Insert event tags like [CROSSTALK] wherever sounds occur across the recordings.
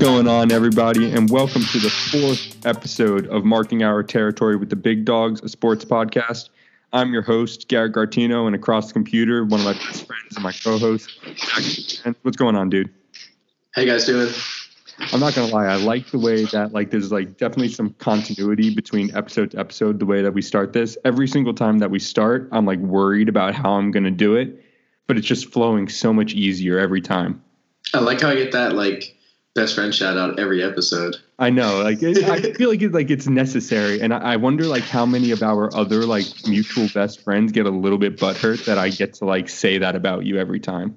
What's going on, everybody, and welcome to the fourth episode of Marking Our Territory with the Big Dogs, a sports podcast. I'm your host, Garrett Gartino, and across the computer, one of my best friends and my co-host, Zach. What's going on, dude? How you guys doing? I'm not gonna lie, I like the way that like there's like definitely some continuity between episode to episode. The way that we start this, every single time that we start, I'm like worried about how I'm gonna do it, but it's just flowing so much easier every time. I like how I get that like best friend shout out every episode. I know, like it, I [LAUGHS] feel like it's like it's necessary, and I, I wonder like how many of our other like mutual best friends get a little bit butthurt that I get to like say that about you every time.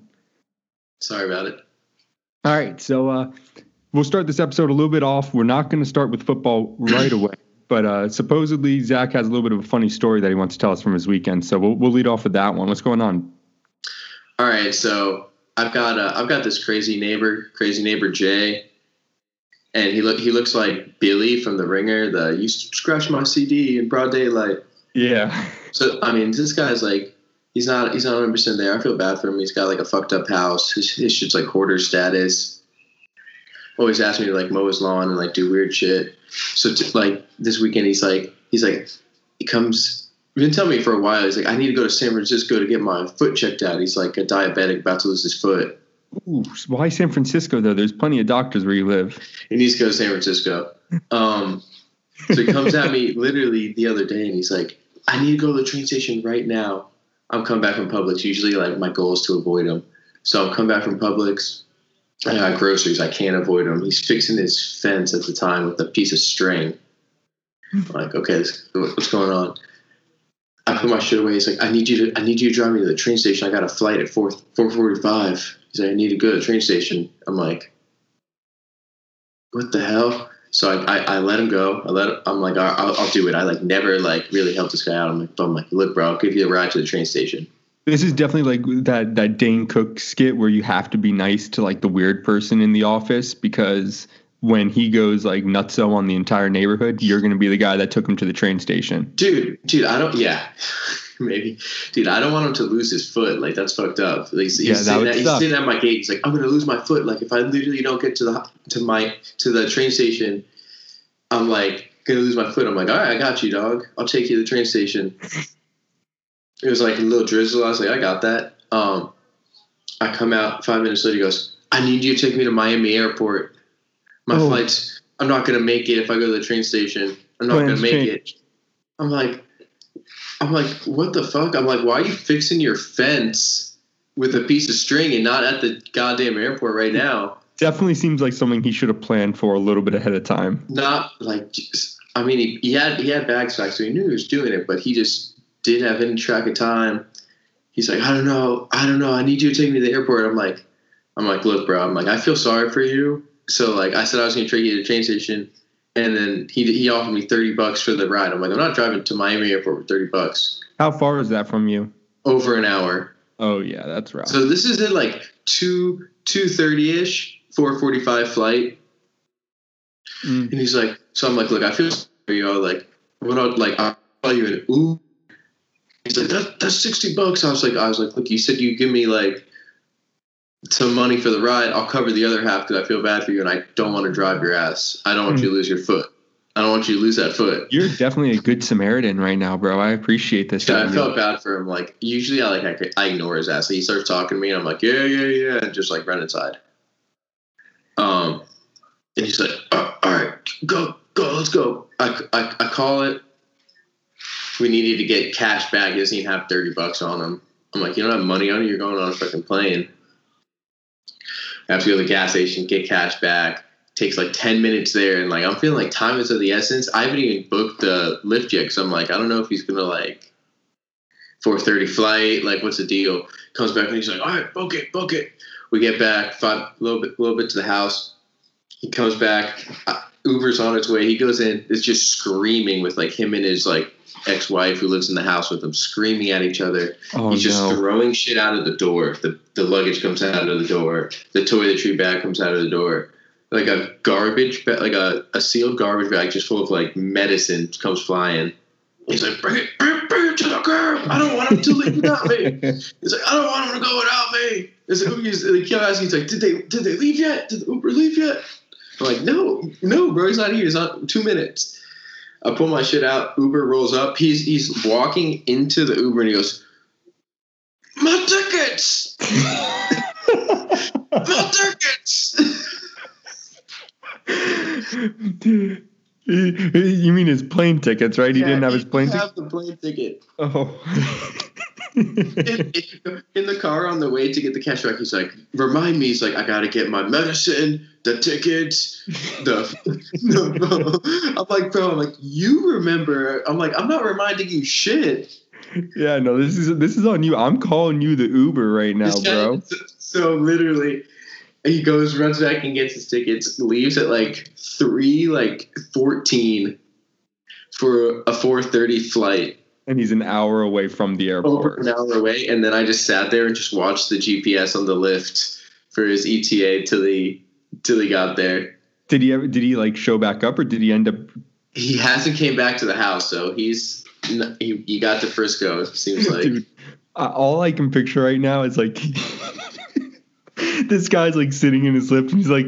Sorry about it. All right, so uh, we'll start this episode a little bit off. We're not going to start with football right away, [CLEARS THROAT] but uh, supposedly Zach has a little bit of a funny story that he wants to tell us from his weekend. So we'll we'll lead off with that one. What's going on? All right, so I've got uh, I've got this crazy neighbor, crazy neighbor Jay, and he look he looks like Billy from The Ringer. The you scratch my CD in broad daylight. Yeah. [LAUGHS] So I mean, this guy's like he's not he's not 100 percent there. I feel bad for him. He's got like a fucked up house. His, his shit's like hoarder status. Always asks me to like mow his lawn and like do weird shit. So t- like this weekend, he's like he's like he comes. He's been telling me for a while. He's like, I need to go to San Francisco to get my foot checked out. He's like a diabetic about to lose his foot. Ooh, why San Francisco though? There's plenty of doctors where you live. He needs to go to San Francisco. Um, so he comes at me [LAUGHS] literally the other day, and he's like, "I need to go to the train station right now." I'm coming back from Publix. Usually, like my goal is to avoid him. So I'm coming back from Publix. I got groceries. I can't avoid him. He's fixing his fence at the time with a piece of string. I'm like, okay, what's going on? I put my shit away. He's like, I need you to, I need you to drive me to the train station. I got a flight at four four forty five. He's like, I need to go to the train station. I'm like, what the hell? So I, I, I let him go. I let I'm like, I'll, I'll do it. I like never like really helped this guy out. I'm like, but I'm like, look, bro, I'll give you a ride to the train station. This is definitely like that that Dane Cook skit where you have to be nice to like the weird person in the office because when he goes like nutso on the entire neighborhood, you're going to be the guy that took him to the train station. Dude, dude, I don't. Yeah, [LAUGHS] maybe, dude. I don't want him to lose his foot. Like that's fucked up. Like, he's, Yeah, he's, that sitting at, he's sitting at my gate. He's like, I'm gonna lose my foot. Like if I literally don't get to the to my to the train station, I'm like gonna lose my foot. I'm like, all right, I got you, dog. I'll take you to the train station. It was like a little drizzle. I was like, I got that. Um, I come out five minutes later. He goes, I need you to take me to Miami Airport. My Oh. flight's. I'm not gonna make it if I go to the train station. I'm not Plans gonna make change. it. I'm like, I'm like, what the fuck? I'm like, why are you fixing your fence with a piece of string and not at the goddamn airport right now? Definitely seems like something he should have planned for a little bit ahead of time. Not like, I mean, he, he had he had bags packed, so he knew he was doing it, but he just didn't have any track of time. He's like, I don't know, I don't know. I need you to take me to the airport. I'm like, I'm like, look, bro. I'm like, I feel sorry for you. So like, I said I was gonna take you to the train station, and then he he offered me thirty bucks for the ride. I'm like, I'm not driving to Miami Airport for thirty bucks. How far is that from you? Over an hour. Oh yeah, that's rough. So this is at like two two thirty ish, four forty five flight. Mm. And he's like, so I'm like, look, I feel sorry for you. I was like, what? I'll, like, I'll call you an Uber. He's like, that, that's sixty bucks. I was like, I was like, look, you said you give me like some money for the ride. I'll cover the other half because I feel bad for you, and I don't want to drive your ass. I don't want you to lose your foot. I don't want you to lose that foot. You're definitely a good Samaritan right now, bro. I appreciate this. So I felt bad for him. Like usually, I like I, I ignore his ass. He starts talking to me, and I'm like, yeah, yeah, yeah, and just like run inside. Um, and he's like, "Oh, all right, go, go, let's go. I, I, I call it. We needed to get cash back. He doesn't even have thirty bucks on him. I'm like, you don't have money on you. You're going on a fucking plane. I have to go to the gas station, get cash back. Takes like ten minutes there, and like I'm feeling like time is of the essence. I haven't even booked the Lyft yet because I'm like, I don't know if he's gonna like 4:30 flight. Like, what's the deal? Comes back and he's like, all right, book it, book it. We get back five, a little bit, little bit to the house. He comes back. Uber's on its way. He goes in. It's just screaming with like him and his like ex-wife who lives in the house with him, screaming at each other. Oh He's just no. throwing shit out of the door. The the luggage comes out of the door. The toiletry bag comes out of the door. Like a garbage bag, like a, a sealed garbage bag just full of like medicine comes flying. He's like, bring it, bring, bring it to the curb. I don't want him to leave without me. He's like, I don't want him to go without me. He's like, he's, asking, he's like, did they did they leave yet? Did the Uber leave yet? I'm like, no, no, bro, he's not here. He's not two minutes. I pull my shit out. Uber rolls up. He's he's walking into the Uber and he goes, "My tickets, [LAUGHS] my tickets." you mean his plane tickets, right? He didn't have his plane ticket. have the plane ticket. Oh. [LAUGHS] in, [LAUGHS] in- the car on the way to get the cash back, he's like, "Remind me." He's like, "I gotta get my medicine, the tickets, the." [LAUGHS] the I'm like, bro. I'm like, you remember? I'm like, I'm not reminding you shit. yeah, no, this is this is on you. I'm calling you the Uber right now, bro. So, so literally, he goes, runs back and gets his tickets, leaves at like three, like fourteen, for a four thirty flight. And he's an hour away from the over airport. an hour away, and then I just sat there and just watched the GPS on the Lyft for his ETA till he till he got there. Did he ever? Did he like show back up, or did he end up? He hasn't came back to the house, so he's he, he got to Frisco. It seems like Dude, all I can picture right now is like [LAUGHS] this guy's like sitting in his Lyft, and he's like,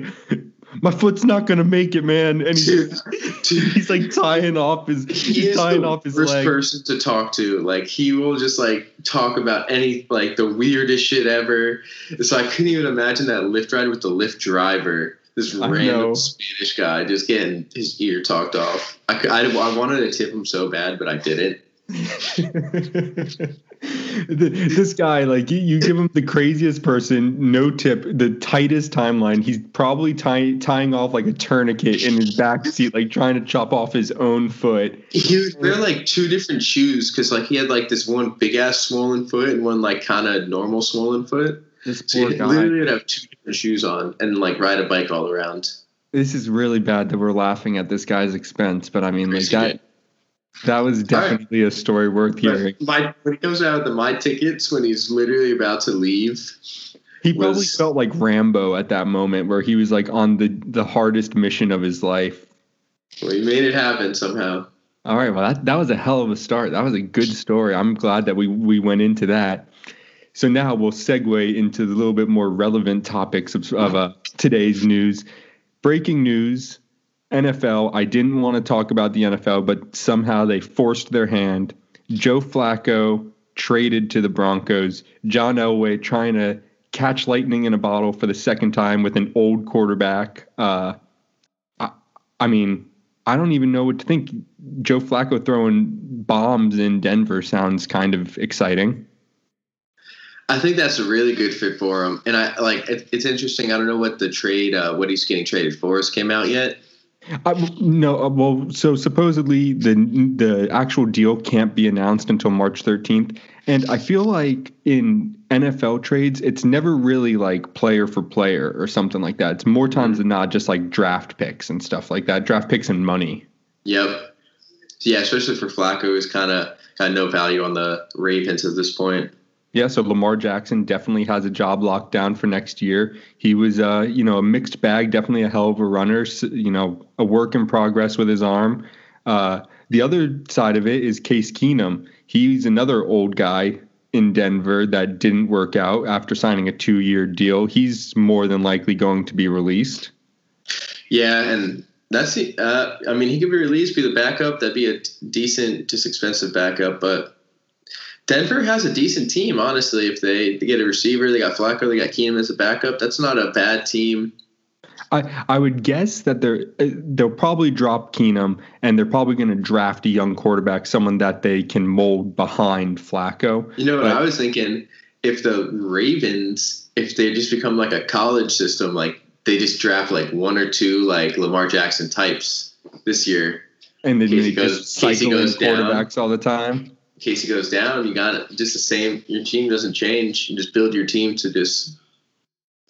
"My foot's not gonna make it, man," and he's Dude, he's like tying off his he he's tying the off his worst leg. person to talk to. Like he will just like talk about any like the weirdest shit ever. So I couldn't even imagine that Lyft ride with the Lyft driver. This I know. random Spanish guy just getting his ear talked off. I, I, I wanted to tip him so bad, but I didn't. [LAUGHS] Th- this guy, like you, you give him the craziest person, no tip, the tightest timeline. He's probably tie, tying off like a tourniquet in his back seat, like trying to chop off his own foot. He would wear like two different shoes because like he had like this one big ass swollen foot and one like kind of normal swollen foot. This So he guy. literally would have two different shoes on and like ride a bike all around. This is really bad that we're laughing at this guy's expense, but I mean, like that. That was definitely a story worth hearing. My when he comes out with the my tickets when he's literally about to leave. He probably felt like Rambo at that moment, where he was like on the the hardest mission of his life. Well, he made it happen somehow. All right, well that that was a hell of a start. That was a good story. I'm glad that we we went into that. So now we'll segue into the little bit more relevant topics of, of uh, today's news. Breaking news: NFL. I didn't want to talk about the NFL, but somehow they forced their hand. Joe Flacco traded to the Broncos. John Elway trying to catch lightning in a bottle for the second time with an old quarterback. Uh, I, I mean, I don't even know what to think. Joe Flacco throwing bombs in Denver sounds kind of exciting. I think that's a really good fit for him. And I like it, it's interesting. I don't know what the trade, uh, what he's getting traded for, has came out yet. I, no, uh, well, so supposedly the the actual deal can't be announced until March 13th, and I feel like in NFL trades, it's never really like player for player or something like that. It's more times than not just like draft picks and stuff like that, draft picks and money. Yep. Yeah, especially for Flacco, who's kind of got no value on the Ravens at this point. Yeah, so Lamar Jackson definitely has a job locked down for next year. He was, uh, you know, a mixed bag, definitely a hell of a runner. You know, a work in progress with his arm. Uh, the other side of it is Case Keenum. He's another old guy in Denver that didn't work out after signing a two-year deal. He's more than likely going to be released. Yeah, and that's the. Uh, I mean, he could be released, be the backup. That'd be a decent, just expensive backup. But Denver has a decent team, honestly. If they, they get a receiver, they got Flacco, they got Keenum as a backup. That's not a bad team. I, I would guess that they're uh, they'll probably drop Keenum and they're probably going to draft a young quarterback, someone that they can mold behind Flacco. You know what But- I was thinking? If the Ravens, if they just become like a college system, like they just draft like one or two like Lamar Jackson types this year. And then Casey they goes- just cycle in goes down. quarterbacks all the time. In case he goes down, you got it. Just the same. Your team doesn't change. You just build your team to just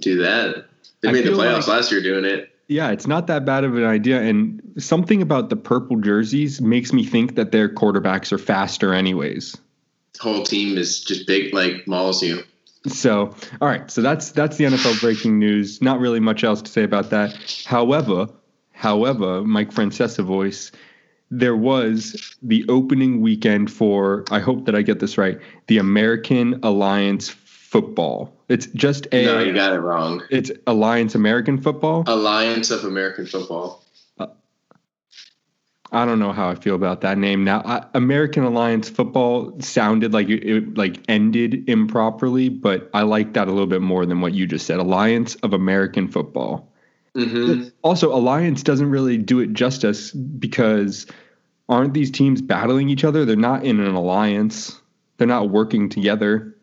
do that. They I made the playoffs like- last year doing it. Yeah, it's not that bad of an idea. And something about the purple jerseys makes me think that their quarterbacks are faster, anyways. The whole team is just big, like mauls you. So, all right. So that's that's the NFL breaking news. Not really much else to say about that. However, however, Mike Francesa voice, there was the opening weekend for. I hope that I get this right. The American Alliance Football. It's just a. No, you got it wrong. It's Alliance American Football. Alliance of American Football. I don't know how I feel about that name now. I, American Alliance Football sounded like it, it, like ended improperly, but I like that a little bit more than what you just said. Alliance of American Football. Mm-hmm. Also, Alliance doesn't really do it justice because aren't these teams battling each other? They're not in an alliance. They're not working together.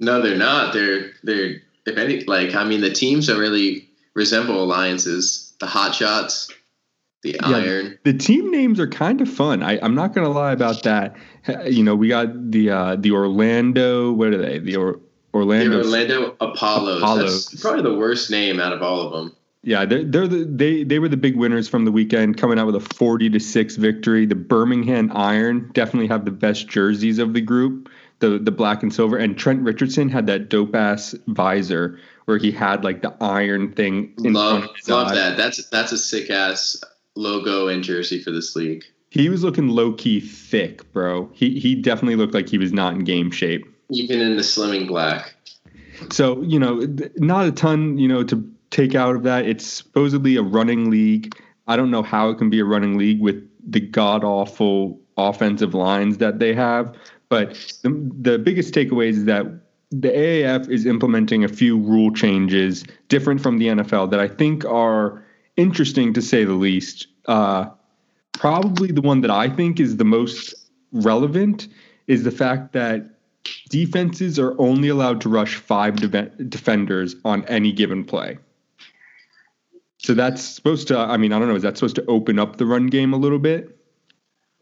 No, they're not. They're they're if any like I mean the teams that really resemble alliances. The Hot Shots, the Yeah, Iron. The team names are kind of fun. I, I'm not gonna lie about that. You know, we got the uh, the Orlando. What are they? The or, The Orlando. Orlando Apollos. Apollos. That's probably the worst name out of all of them. Yeah, they're, they're the, they they were the big winners from the weekend, coming out with a 40 to six victory. The Birmingham Iron definitely have the best jerseys of the group, the the black and silver. And Trent Richardson had that dope ass visor where he had like the iron thing. In Love front of his love eye. that. That's that's a sick ass logo and jersey for this league. He was looking low key thick, bro. He he definitely looked like he was not in game shape. Even in the slimming black. So, you know, not a ton, you know, to take out of that. It's supposedly a running league. I don't know how it can be a running league with the god awful offensive lines that they have. But the, the biggest takeaways is that the AAF is implementing a few rule changes different from the NFL that I think are interesting to say the least. Uh, probably the one that I think is the most relevant is the fact that defenses are only allowed to rush five de- defenders on any given play. So that's supposed to, I mean, I don't know, is that supposed to open up the run game a little bit?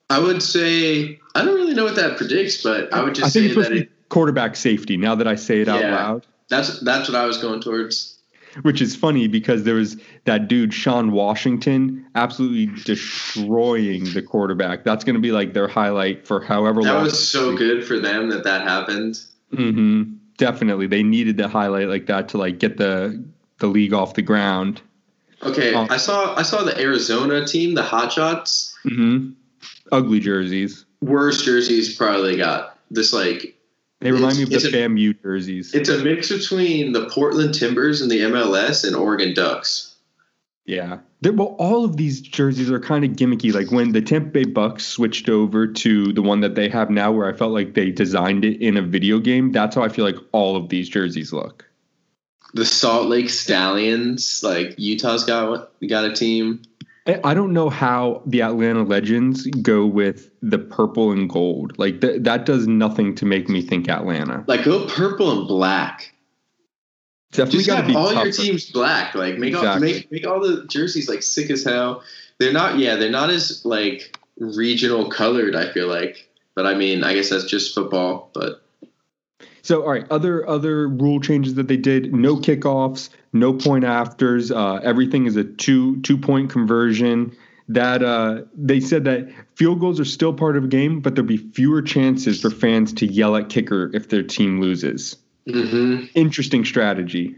I would say I don't really know what that predicts, but I would just I think say it's that it, quarterback safety now that I say it out loud. that's that's what I was going towards. Which is funny because there was that dude, Shaan Washington, absolutely destroying the quarterback. That's going to be like their highlight for however That long. That was so good for them that that happened. hmm Definitely. They needed the highlight like that to like get the the league off the ground. Okay, Oh. I saw I saw the Arizona team, the Hot Shots. hmm Ugly jerseys. Worst jerseys probably got. This like They remind me of the a- FAMU jerseys. it's a mix between the Portland Timbers and the MLS and Oregon Ducks. Yeah. They're, well, all of these jerseys are kind of gimmicky. Like when the Tampa Bay Bucks switched over to the one that they have now, where I felt like they designed it in a video game, that's how I feel like all of these jerseys look. The Salt Lake Stallions, like Utah's got got a team. I don't know how the Atlanta Legends go with the purple and gold. Like th- that does nothing to make me think Atlanta. Like go purple and black. Definitely Just got to have be all your teams black. Like make all make make all the jerseys like sick as hell. They're not yeah, they're not as like regional colored, I feel like. But I mean, I guess that's just football, but So, all right, other other rule changes that they did: no kickoffs, no point afters. Uh, everything is a two two point conversion. That uh, they said that field goals are still part of a game, but there'll be fewer chances for fans to yell at kicker if their team loses. hmm Interesting strategy.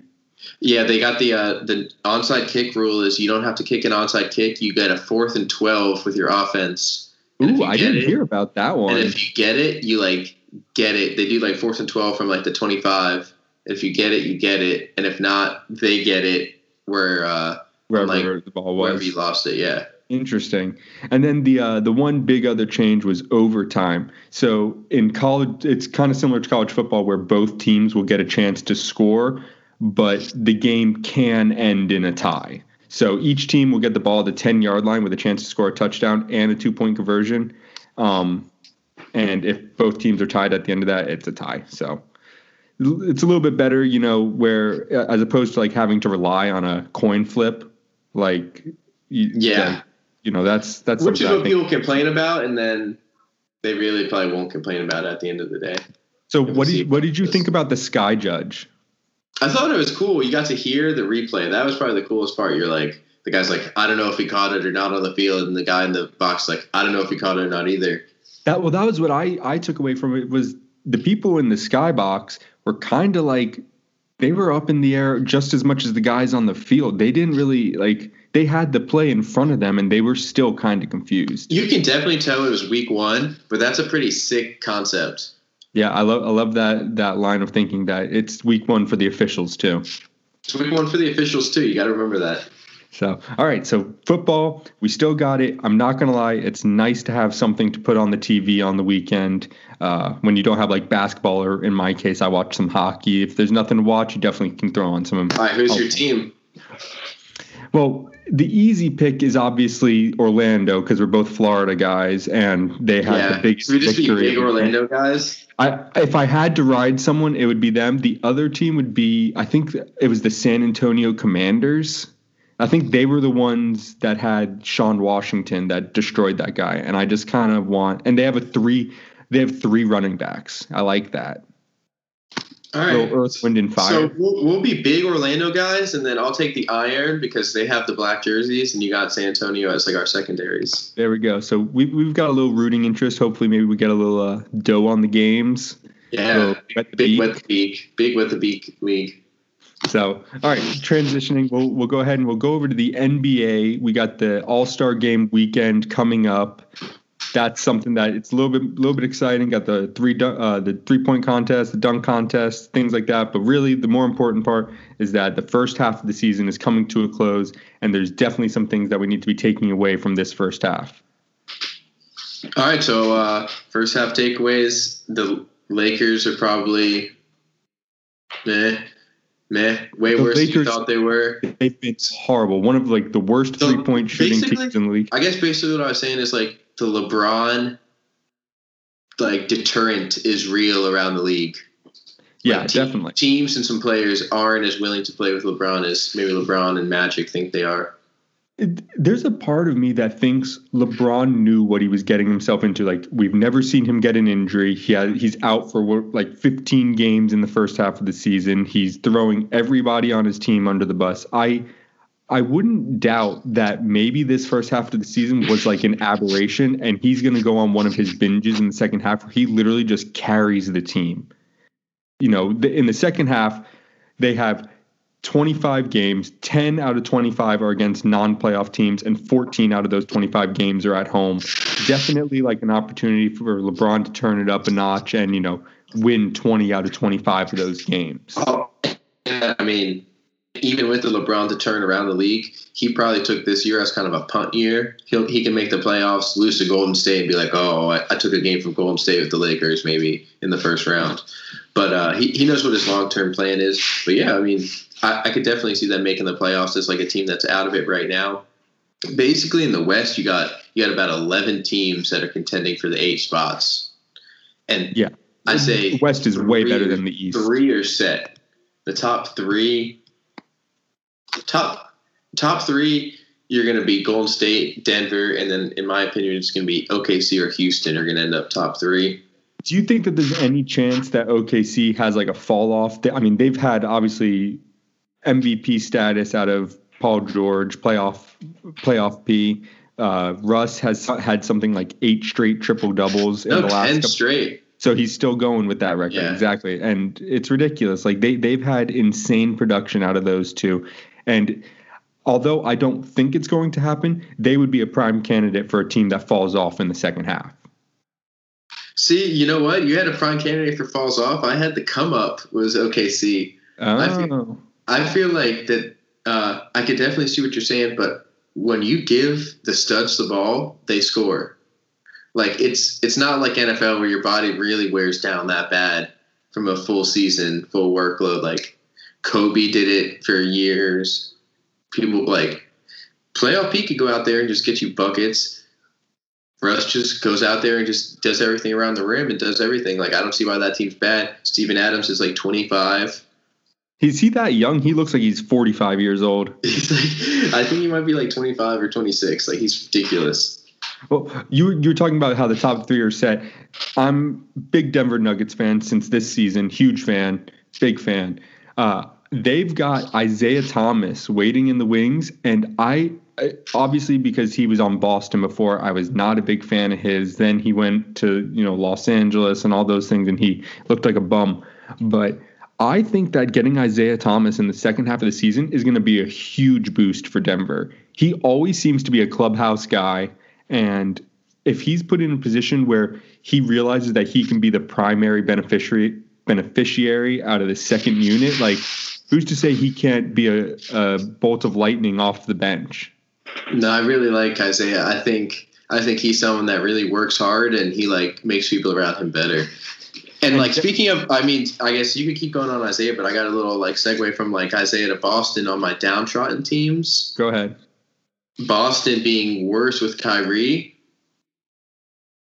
Yeah, they got the uh, the onside kick rule is you don't have to kick an onside kick. You get a fourth and twelve with your offense. And Ooh, I didn't it- hear about that one. And if you get it, you like get it. They do like fourth and twelve from like the twenty five. If you get it, you get it, and if not, they get it where uh, wherever like, the ball wherever was. you lost it. Yeah. Interesting. And then the uh, the one big other change was overtime. So in college, it's kind of similar to college football, where both teams will get a chance to score, but the game can end in a tie. So each team will get the ball at the ten yard line with a chance to score a touchdown and a two point conversion. Um, and if both teams are tied at the end of that, it's a tie. So it's a little bit better, you know, where uh, as opposed to like having to rely on a coin flip, like Yeah. like, you know, that's that's Which is what people complain about, and then they really probably won't complain about it at the end of the day. So we'll what did what did you think about the sky judge? I thought it was cool. You got to hear the replay. That was probably the coolest part. You're like, the guy's like, I don't know if he caught it or not on the field, and the guy in the box like, I don't know if he caught it or not either. That well, that was what I I took away from it was the people in the skybox were kind of like they were up in the air just as much as the guys on the field. They didn't really like they had the play in front of them and they were still kind of confused. You can definitely tell it was week one, but that's a pretty sick concept. Yeah, I love I love that that line of thinking that it's week one for the officials too. It's week one for the officials too. You got to remember that. So, all right. So, football, we still got it. I'm not going to lie. It's nice to have something to put on the TV on the weekend uh, when you don't have like basketball, or in my case, I watch some hockey. If there's nothing to watch, you definitely can throw on some. All right. Who's your team? Well, the easy pick is obviously Orlando because we're both Florida guys and they have yeah. the biggest we just victory. be big Orlando guys. I, if I had to ride someone, it would be them. The other team would be, I think it was the San Antonio Commanders. I think they were the ones that had Shaan Washington that destroyed that guy, and I just kind of want. And they have a three, they have three running backs. I like that. All right. Earth, Wind, and Fire. So we'll, we'll be big Orlando guys, and then I'll take the Iron because they have the black jerseys, and you got San Antonio as like our secondaries. there we go. So we we've got a little rooting interest. Hopefully, maybe we get a little uh, dough on the games. Yeah, Little wet the big beak. with the beak, big with the beak league. So, all right, transitioning, we'll we'll go ahead and we'll go over to the NBA. We got the All Star Game weekend coming up. That's something that it's a little bit a little bit exciting. Got the three uh, the three point contest, the dunk contest, things like that. But really, the more important part is that the first half of the season is coming to a close, and there's definitely some things that we need to be taking away from this first half. All right, so uh, first half takeaways: the Lakers are probably meh, meh, way The worse than you thought they were. They've been horrible. One of like the worst So, three point shooting teams in the league. I guess basically what I was saying is like the LeBron like deterrent is real around the league. Yeah, Like, te- definitely. Teams and some players aren't as willing to play with LeBron as maybe LeBron and Magic think they are. It, there's a part of me that thinks LeBron knew what he was getting himself into. Like we've never seen him get an injury. He had, he's out for like 15 games in the first half of the season. He's throwing everybody on his team under the bus. I I wouldn't doubt that maybe this first half of the season was like an aberration, and he's going to go on one of his binges in the second half where he literally just carries the team. You know, the, in the second half, they have 25 games, 10 out of 25 are against non-playoff teams and 14 out of those 25 games are at home. Definitely like an opportunity for LeBron to turn it up a notch and, you know, win 20 out of 25 of those games. Oh, I mean, even with the LeBron to turn around the league, he probably took this year as kind of a punt year. He'll he can make the playoffs, lose to Golden State, and be like, "Oh, I, I took a game from Golden State with the Lakers, maybe in the first round." But uh, he he knows what his long term plan is. But yeah, I mean, I, I could definitely see them making the playoffs as like a team that's out of it right now. Basically, in the West, you got you got about eleven teams that are contending for the eight spots, and Yeah. I say The West is way better than the East. Three are set. The top three, top top three, you're going to be Golden State, Denver, and then in my opinion, it's going to be OKC or Houston are going to end up top three. Do you think that there's any chance that OKC has like a fall off? I mean, they've had obviously MVP status out of Paul George, playoff playoff P. Uh, Russ has had something like eight straight triple doubles in No, the last ten couple. straight. So he's still going with that record. Yeah. Exactly. And it's ridiculous. Like they they've had insane production out of those two. And although I don't think it's going to happen, they would be a prime candidate for a team that falls off in the second half. See, you know what? You had a prime candidate for falls off. I had the come up was OKC. I feel- Oh. I feel like that. Uh, I could definitely see what you're saying, but when you give the studs the ball, they score. Like it's it's not like NFL where your body really wears down that bad from a full season, full workload. Like Kobe did it for years. People like playoff P could go out there and just get you buckets. Russ just goes out there and just does everything around the rim and does everything. Like I don't see why that team's bad. Steven Adams is like 25. Is he that young? He looks like he's 45 years old. He's [LAUGHS] like, I think he might be like 25 or 26. Like he's ridiculous. Well, you you were talking about how the top three are set. I'm big Denver Nuggets fan since this season. Huge fan, big fan. Uh, they've got Isaiah Thomas waiting in the wings, and I I- obviously because he was on Boston before, I was not a big fan of his. Then he went to you know Los Angeles and all those things, and he looked like a bum. But I think that getting Isaiah Thomas in the second half of the season is going to be a huge boost for Denver. He always seems to be a clubhouse guy, and if he's put in a position where he realizes that he can be the primary beneficiary beneficiary out of the second unit, like who's to say he can't be a, a bolt of lightning off the bench? No, I really like Isaiah. I think I think he's someone that really works hard and he like makes people around him better. And like speaking of, I mean, I guess you could keep going on Isaiah, but I got a little like segue from like Isaiah to Boston on my downtrodden teams. Go ahead. Boston being worse with Kyrie.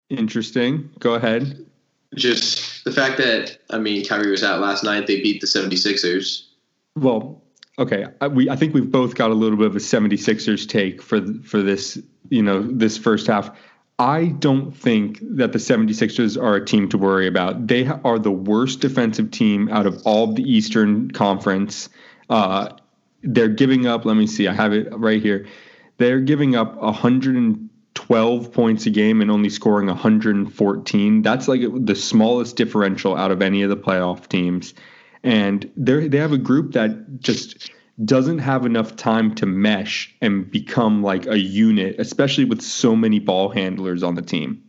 Interesting. Go ahead. Just the fact that I mean Kyrie was out last night. They beat the 76ers. Well, okay. I, we I think we've both got a little bit of a 76ers take for for this, you know, this first half. I don't think that the 76ers are a team to worry about. They are the worst defensive team out of all of the Eastern Conference. Uh, they're giving up, let me see, I have it right here. They're giving up 112 points a game and only scoring 114. That's like the smallest differential out of any of the playoff teams. And they they have a group that just doesn't have enough time to mesh and become like a unit, especially with so many ball handlers on the team.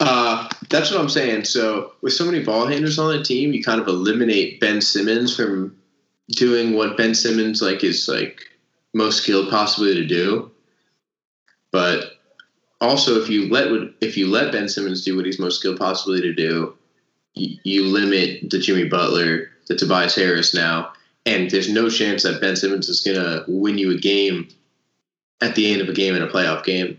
Uh, that's what I'm saying. So with so many ball handlers on the team, you kind of eliminate Ben Simmons from doing what Ben Simmons like is like most skilled possibly to do. But also, if you let if you let Ben Simmons do what he's most skilled possibly to do, you, you limit the Jimmy Butler, the Tobias Harris now, and there's no chance that Ben Simmons is gonna win you a game at the end of a game in a playoff game.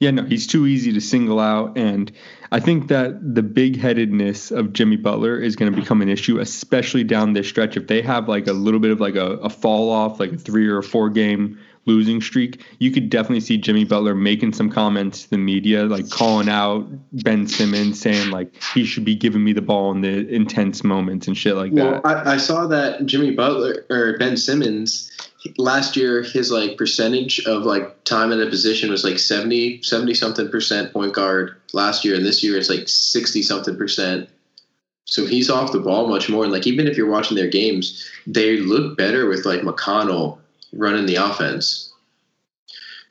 Yeah, no, he's too easy to single out. And I think that the big headedness of Jimmy Butler is going to become an issue, especially down this stretch. If they have like a little bit of like a, a fall off, like a three or a four game losing streak, you could definitely see Jimmy Butler making some comments to the media, like calling out Ben Simmons, saying like he should be giving me the ball in the intense moments and shit like well, that. I, I saw that Jimmy Butler or Ben Simmons last year his like percentage of like time in a position was like 70 70 something percent point guard. Last year and this year it's like 60 something percent. So he's off the ball much more. And like even if you're watching their games they look better with like mcconnell running the offense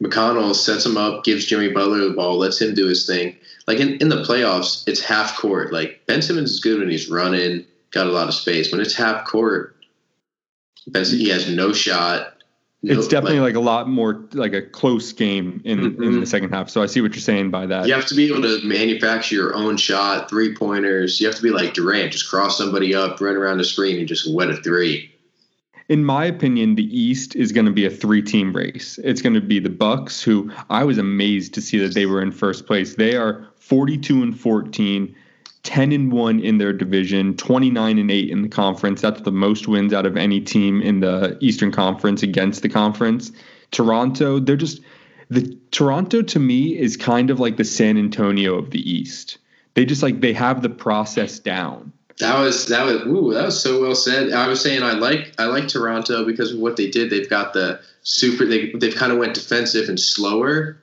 mcconnell sets him up gives jimmy butler the ball lets him do his thing like in, in the playoffs it's half court like ben simmons is good when he's running got a lot of space when it's half court Benson, he has no shot. No, it's definitely like, like, a lot more like a close game in mm-hmm. in the second half. So I see what you're saying by that. You have to be able to manufacture your own shot, three pointers. You have to be like Durant, just cross somebody up, run around the screen, and just wet a three. In my opinion, the East is going to be a three-team race. It's going to be the Bucks, who I was amazed to see that they were in first place. They are 42 and 14 10 and 1 in their division, 29 and 8 in the conference. That's the most wins out of any team in the Eastern Conference against the conference. Toronto, they're just the Toronto to me is kind of like the San Antonio of the East. They just like they have the process down. That was that was ooh, that was so well said. I was saying I like I like Toronto because of what they did. They've got the super they they've kind of went defensive and slower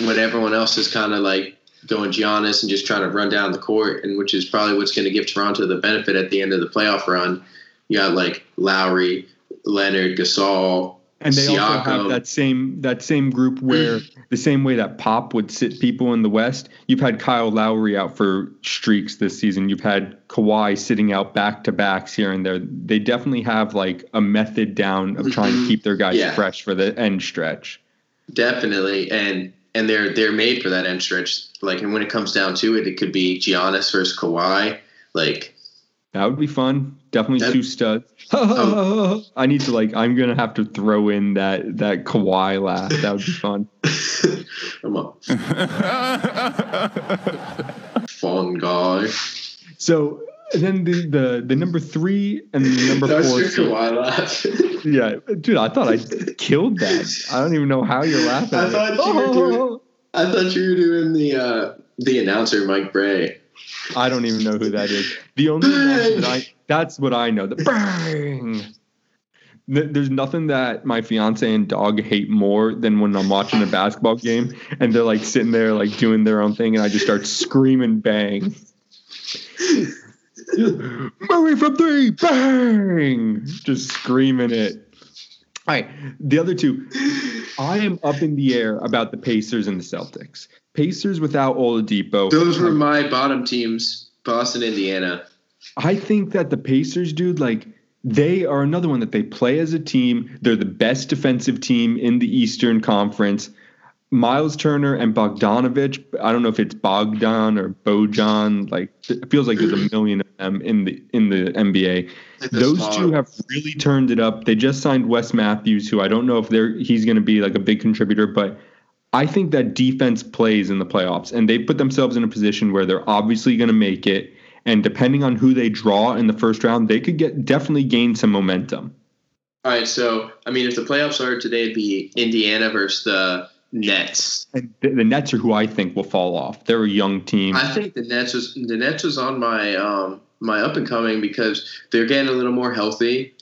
when everyone else is kind of like going Giannis and just trying to run down the court, and which is probably what's going to give Toronto the benefit at the end of the playoff run. You got like Lowry, Leonard, Gasol, and they Siakam. also have that same that same group where [CLEARS THROAT] the same way that Pop would sit people in the West, you've had Kyle Lowry out for streaks this season. You've had Kawhi sitting out back to backs here and there. They definitely have like a method down of trying to mm-hmm. keep their guys yeah. fresh for the end stretch. Definitely, and and they're they're made for that end stretch. Like, and when it comes down to it, it could be Giannis versus Kawhi. Like, that would be fun. Definitely that, two studs. oh. I need to like. I'm gonna have to throw in that that Kawhi laugh. That would be fun. [LAUGHS] Come on, [LAUGHS] fun guy. So then the, the the number three and the number That's four. That's your Kawhi laugh. [LAUGHS] yeah, dude, I thought I killed that. I don't even know how you're laughing. I thought you were doing. I thought you were doing the uh, the announcer Mike Breen. I don't even know who that is. The only that I that's what I know. The bang. There's nothing that my fiance and dog hate more than when I'm watching a basketball game and they're like sitting there like doing their own thing and I just start screaming bang. Murray from three, bang! Just screaming it. All right, the other two. I am up in the air about the Pacers and the Celtics. Pacers without Oladipo. Those were my bottom teams, Boston, Indiana. I think that the Pacers, dude, like they are another one that they play as a team. They're the best defensive team in the Eastern Conference. Miles Turner and Bogdanovich. I don't know if it's Bogdan or Bojan. Like it feels like there's a million of them in the in the NBA. Those two have really turned it up. They just signed Wes Matthews, who I don't know if they're he's going to be like a big contributor, but I think that defense plays in the playoffs, and they put themselves in a position where they're obviously going to make it. And depending on who they draw in the first round, they could get definitely gain some momentum. All right, so I mean, if the playoffs started today, it'd be Indiana versus the Nets. And the, Nets are who I think will fall off. They're a young team. I think the Nets was the Nets was on my um my up and coming because they're getting a little more healthy.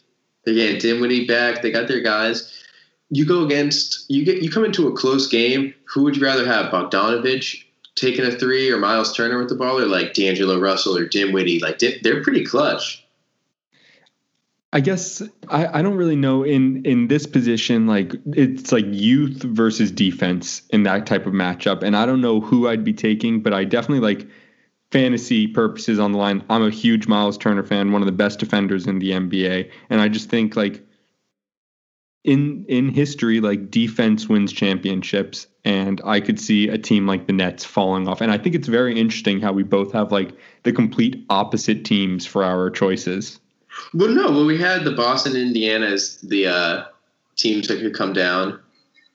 They're getting Dinwiddie back. They got their guys. You go against you get you come into a close game. Who would you rather have, Bogdanovich taking a three or Miles Turner with the ball, or like D'Angelo Russell or Dinwiddie? Like they're pretty clutch. I guess I, I don't really know in in this position like it's like youth versus defense in that type of matchup and I don't know who I'd be taking but I definitely like fantasy purposes on the line I'm a huge Miles Turner fan one of the best defenders in the NBA and I just think like in in history like defense wins championships and I could see a team like the Nets falling off and I think it's very interesting how we both have like the complete opposite teams for our choices. Well, no, well we had the Boston, Indiana as the uh, teams that could come down.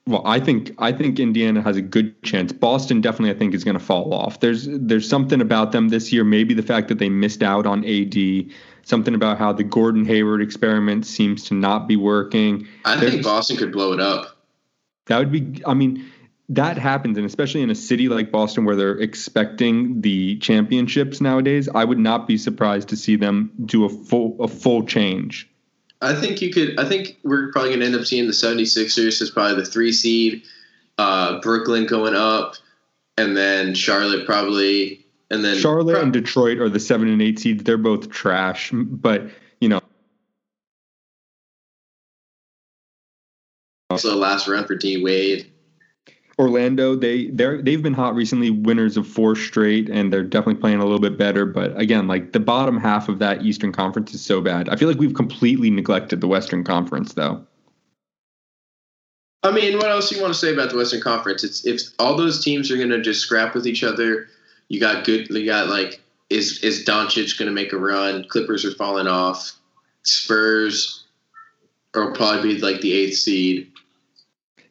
Well, I think I think Indiana has a good chance. Boston definitely, I think, is going to fall off. There's there's something about them this year. Maybe the fact that they missed out on AD. Something about how the Gordon Hayward experiment seems to not be working. I There's- think Boston could blow it up. That would be. I mean, that happens, and especially in a city like Boston where they're expecting the championships nowadays. I would not be surprised to see them do a full a full change. I think you could. I think we're probably going to end up seeing the 76ers as probably the three seed, uh, Brooklyn going up, and then Charlotte probably, and then Charlotte and Detroit are the seven and eight seeds. They're both trash, but you know. also last run for D Wade. Orlando, they they're they've been hot recently, winners of four straight, and they're definitely playing a little bit better. But again, like the bottom half of that Eastern Conference is so bad. I feel like we've completely neglected the Western Conference, though. I mean, what else do you want to say about the Western Conference? It's if all those teams are going to just scrap with each other. You got good. You got like is is Doncic going to make a run? Clippers are falling off. Spurs will probably be like the eighth seed.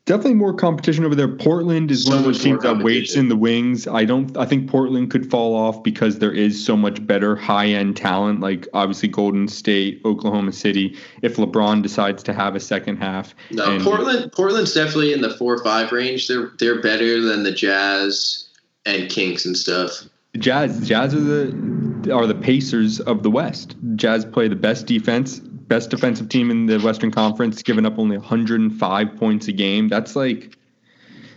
Definitely more competition over there. Portland is So one of those teams that waits in the wings. I don't. I think Portland could fall off because there is so much better high end talent. Like obviously Golden State, Oklahoma City. If LeBron decides to have a second half, No, And- Portland. Portland's definitely in the four or five range. They're they're better than the Jazz and Kings and stuff. Jazz, Jazz are the are the Pacers of the West. Jazz play the best defense, best defensive team in the Western Conference, giving up only 105 points a game. That's like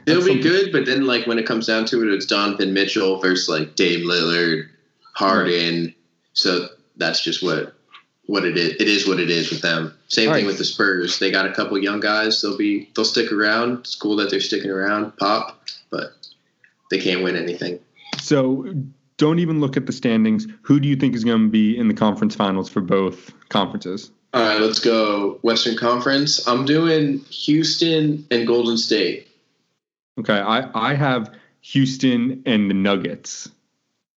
It'll be good, but then like when it comes down to it, it's Donovan Mitchell versus like Dame Lillard, Harden. So that's just what what it is. It is what it is with them. Same All thing right. with the Spurs. They got a couple young guys. They'll be they'll stick around. It's cool that they're sticking around. Pop, but they can't win anything. so. Don't even look at the standings. Who do you think is going to be in the conference finals for both conferences? All right, let's go Western Conference. I'm doing Houston and Golden State. Okay, I I have Houston and the Nuggets.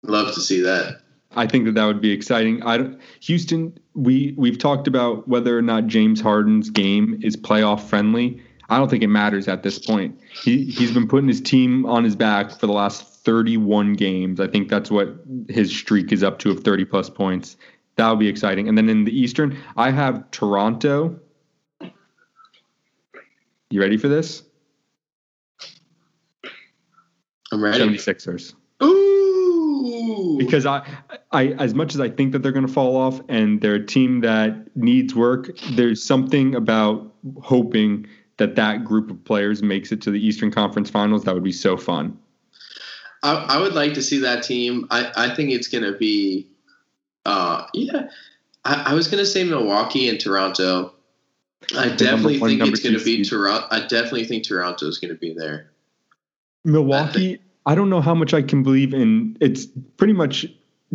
Love to see that. I think that that would be exciting. I don't, Houston. We we've talked about whether or not James Harden's game is playoff friendly. I don't think it matters at this point. He he's been putting his team on his back for the last 31 games. I think that's what his streak is up to of 30 plus points. That would be exciting. And then in the Eastern, I have Toronto. You ready for this? I'm ready. 76ers. Ooh. because I, I as much as I think that they're going to fall off and they're a team that needs work, there's something about hoping that that group of players makes it to the Eastern Conference Finals. That would be so fun. I, I would like to see that team. I, I think it's going to be, uh, yeah. I, I was going to say Milwaukee and Toronto. I The definitely one, think it's going to be. Toronto. I definitely think Toronto is going to be there. Milwaukee, I don't know how much I can believe in. It's pretty much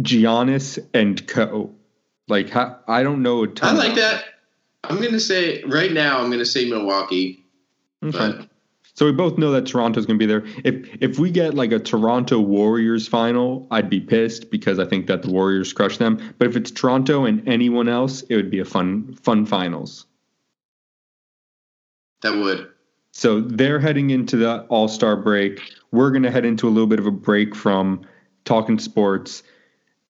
Giannis and Co. Like how, I don't know a I like that. I'm going to say right now. I'm going to say Milwaukee, Okay. but So we both know that Toronto's going to be there. If if we get like a Toronto Warriors final, I'd be pissed because I think that the Warriors crush them. But if it's Toronto and anyone else, it would be a fun fun finals. that would. So they're heading into the All Star break. We're going to head into a little bit of a break from talking sports.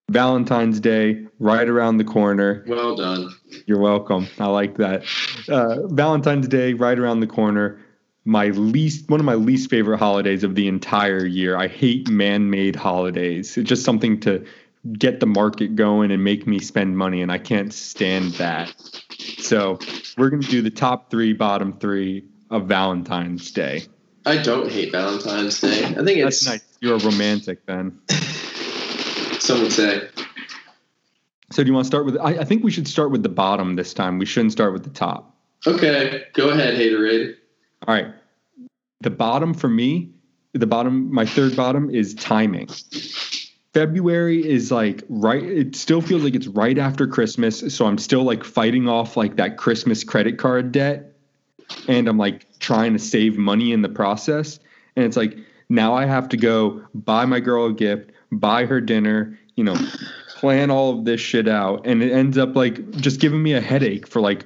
Valentine's Day, right around the corner. Well done. You're welcome. I like that. Uh, Valentine's Day, right around the corner. My least, one of my least favorite holidays of the entire year. I hate man-made holidays. It's just something to get the market going and make me spend money, and I can't stand that. So we're gonna do the top three, bottom three of Valentine's Day. I don't hate Valentine's Day. I think That's it's nice. You're a romantic then. [LAUGHS] some would say. So do you want to start with? I, I think we should start with the bottom this time. We shouldn't start with the top. Okay, go ahead, Haterade. All right. The bottom for me, the bottom, my third bottom is timing. February is like right, it still feels like it's right after Christmas. So I'm still like fighting off like that Christmas credit card debt. And I'm like trying to save money in the process. And it's like now I have to go buy my girl a gift, buy her dinner, you know, plan all of this shit out. And it ends up like just giving me a headache for like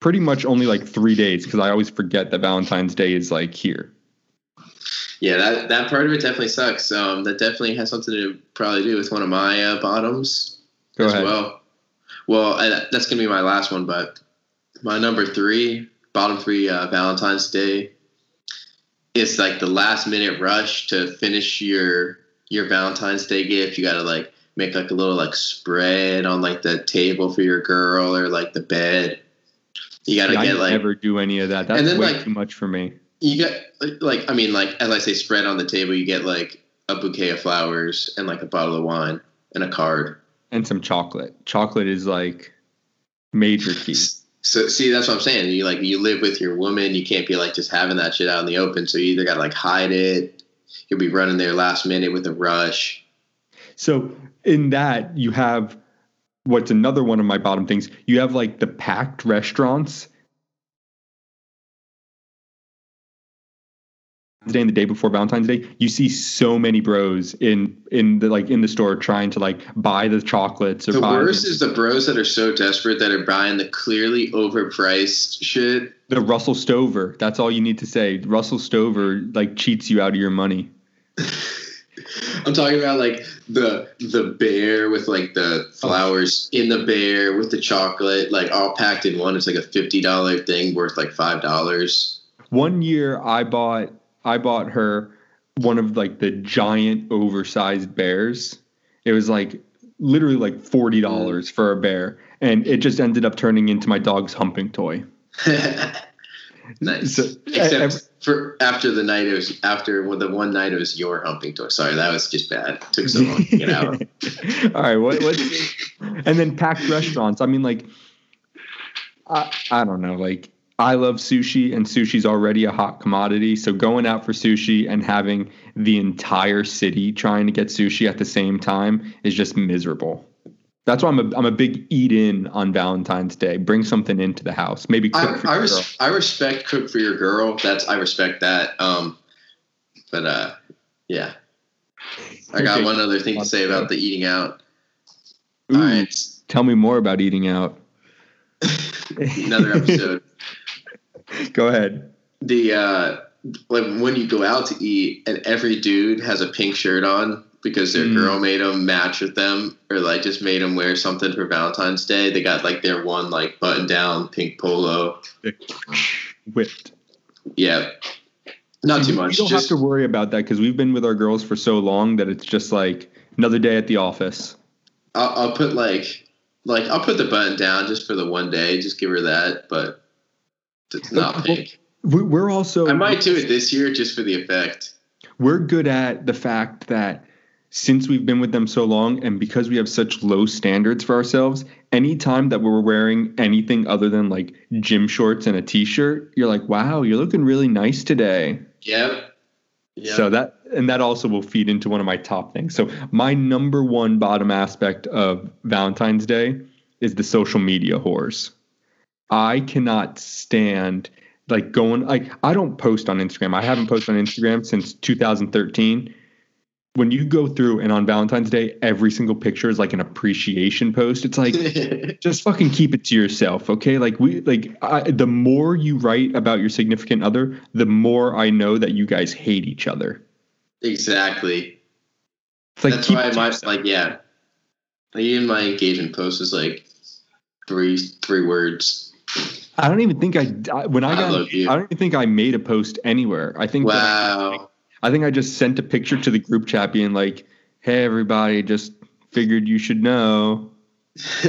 pretty much only like three days because I always forget that Valentine's Day is like here. Yeah, that that part of it definitely sucks. Um, that definitely has something to probably do with one of my uh, bottoms Go as ahead. well. Well, I, that's gonna be my last one, but my number three, bottom three, uh, Valentine's Day. It's like the last minute rush to finish your your Valentine's Day gift. You gotta like make like a little like spread on like the table for your girl or like the bed. You gotta Yeah, I get like never do any of that. That's And then, way like- too much for me. you get like I mean like as I say spread on the table you get like a bouquet of flowers and like a bottle of wine and a card. And some chocolate. Chocolate is like major key. So see that's what I'm saying. You like you live with your woman, you can't be like just having that shit out in the open. So you either gotta like hide it, you'll be running there last minute with a rush. So in that you have what's another one of my bottom things. You have like the packed restaurants. The day and the day before Valentine's Day, you see so many bros in in the like in the store trying to like buy the chocolates or The worst is the bros that are so desperate that are buying the clearly overpriced shit. the Russell Stover. That's all you need to say. Russell Stover like cheats you out of your money. [LAUGHS] I'm talking about like the the bear with like the flowers in the bear with the chocolate, like all packed in one. It's like a fifty dollar thing worth like five dollars. One year I bought I bought her one of like the giant oversized bears. It was like literally like forty dollars for a bear, and it just ended up turning into my dog's humping toy. [LAUGHS] nice. So, Except ev- for after the night it was after well, the one night it was your humping toy. Sorry, that was just bad. Took so long to get out. [LAUGHS] All right, what what's and then packed restaurants. I mean, like, I I don't know. Like, I love sushi, and sushi's already a hot commodity. So going out for sushi and having the entire city trying to get sushi at the same time is just miserable. That's why I'm a I'm a big eat in on Valentine's Day. Bring something into the house. Maybe cook I, for I, your girl. res- I respect cook for your girl. That's I respect that. Um, but uh, yeah, I got Okay. one other thing to say about the eating out. Ooh, All right, Tell me more about eating out. [LAUGHS] another episode. [LAUGHS] Go ahead. the uh like when you go out to eat and every dude has a pink shirt on because their Mm. girl made them match with them or like just made them wear something for Valentine's Day. They got like their one like button down pink polo. Whipped. Yeah. Not too much. don't Just have to worry about that because we've been with our girls for so long that it's just like another day at the office. I'll, I'll put like like I'll put the button down just for the one day, just give her that, but it's not pink. We're also I might do it this year just for the effect. we're good at the fact that since we've been with them so long and because we have such low standards for ourselves, anytime that we're wearing anything other than like gym shorts and a t-shirt, you're like, "Wow, you're looking really nice today." Yep. Yep. So that and that also will feed into one of my top things. So my number one bottom aspect of Valentine's Day is the social media whores. I cannot stand like going like I don't post on Instagram. I haven't posted on Instagram since 2013. When you go through and on Valentine's Day, every single picture is like an appreciation post. It's like [LAUGHS] just fucking keep it to yourself, okay? Like we like I, the more you write about your significant other, the more I know that you guys hate each other. exactly. It's like That's why my yourself. like yeah. Like even my engagement post is like three three words. I don't even think I when I I got. I don't even think I made a post anywhere. I think Wow. I think I just sent a picture to the group chat being like, "Hey everybody, just figured you should know." [LAUGHS]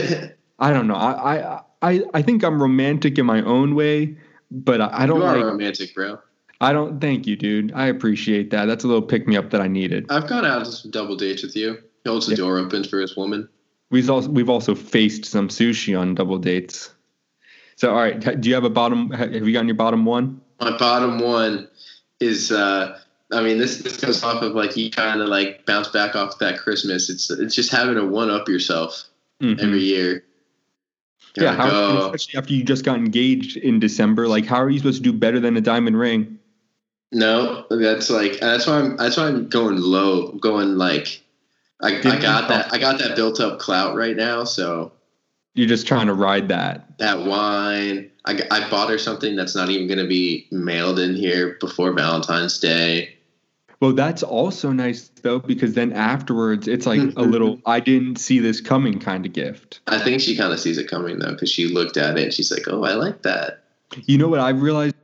I don't know. I I I, I think I'm romantic in my own way, but I, I don't you are like romantic, bro. I don't thank you, dude. I appreciate that. That's a little pick me up that I needed. I've gone out to some double dates with you. He holds the Yeah. door open for his woman. We've also we've also faced some sushi on double dates. So all right, do you have a bottom have you gotten your bottom one? My bottom one is uh I mean this this goes off of like you kind of like bounce back off that Christmas. It's it's just having to one up yourself Mhm. every year. Yeah, how, especially after you just got engaged in December, like how are you supposed to do better than a diamond ring? no, that's like that's why I'm that's why I'm going low. Going like I, I got that I got that built up clout right now. So You're just trying to ride that. that wine, I, I bought her something that's not even going to be mailed in here before Valentine's Day. Well, that's also nice though, because then afterwards it's like a little I didn't see this coming kind of gift. I think she kind of sees it coming though, because she looked at it and she's like, "Oh, I like that." You know what I've realized?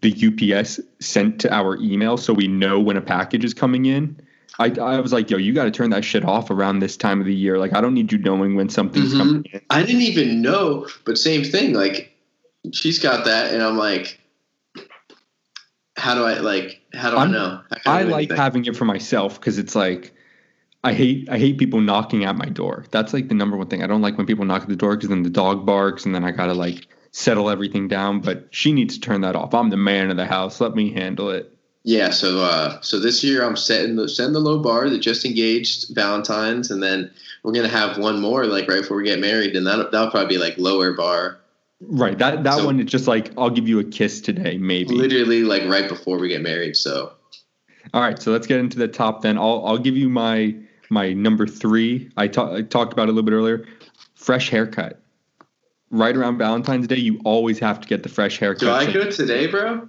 The UPS sent to our email so we know when a package is coming in. I, I was like, yo, you got to turn that shit off around this time of the year. Like, I don't need you knowing when something's Mhm. coming in. I didn't even know, but same thing. Like, she's got that, and I'm like, "How do I like? How do i I'm- know?" How I like having it for myself because it's like, I hate I hate people knocking at my door. That's like the number one thing. I don't like when people knock at the door because then the dog barks and then I gotta like settle everything down. But she needs to turn that off. I'm the man of the house. Let me handle it. Yeah, so uh, so this year I'm setting the setting the low bar, the just engaged Valentine's, and then we're gonna have one more like right before we get married, and that that'll probably be like lower bar, Right. That that So- one is just like I'll give you a kiss today, maybe. literally like right before we get married. So All right. So let's get into the top then. I'll I'll give you my my number three. I, ta- I talked about it a little bit earlier. Fresh haircut. Right around Valentine's Day, you always have to get the fresh haircut. do I go today, bro?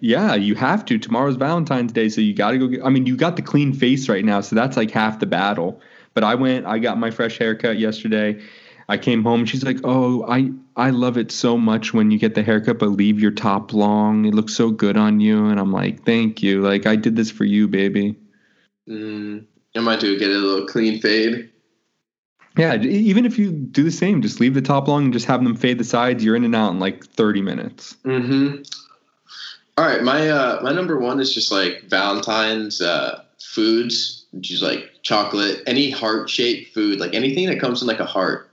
Yeah, you have to. Tomorrow's Valentine's Day, so you got to go get. I mean, you got the clean face right now, so that's like half the battle. But I went, I got my fresh haircut yesterday. I came home. She's like, "Oh, I I love it so much when you get the haircut, but leave your top long. It looks so good on you." And I'm like, "Thank you. Like I did this for you, baby." Mm, I might do get a little clean fade. Yeah, even if you do the same, just leave the top long and just have them fade the sides. You're in and out in like 30 minutes. Mm-hmm. All right, my uh, my number one is just like Valentine's uh, foods, which is like chocolate, any heart shaped food, like anything that comes in like a heart.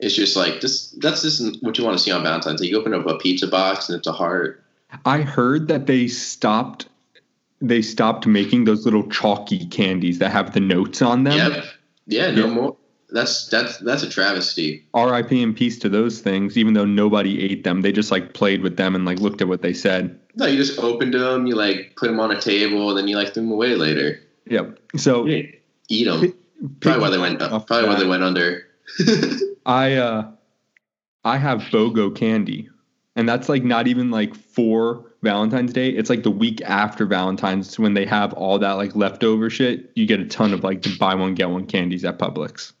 It's just like this. That's just what you want to see on Valentine's. Day. You open up a pizza box and it's a heart. I heard that they stopped they stopped making those little chalky candies that have the notes on them. Yep. Yeah. No Yeah. more. That's that's that's a travesty. RIP and peace to those things, even though nobody ate them. They just like played with them and like looked at what they said. No, you just opened them. You like put them on a table, and then you like threw them away later. Yep. So eat them. Probably why they went. Probably why they went under. [LAUGHS] I uh I have BOGO candy. And that's like not even like for Valentine's Day. It's like the week after Valentine's when they have all that like leftover shit. You get a ton of like the buy one get one candies at Publix.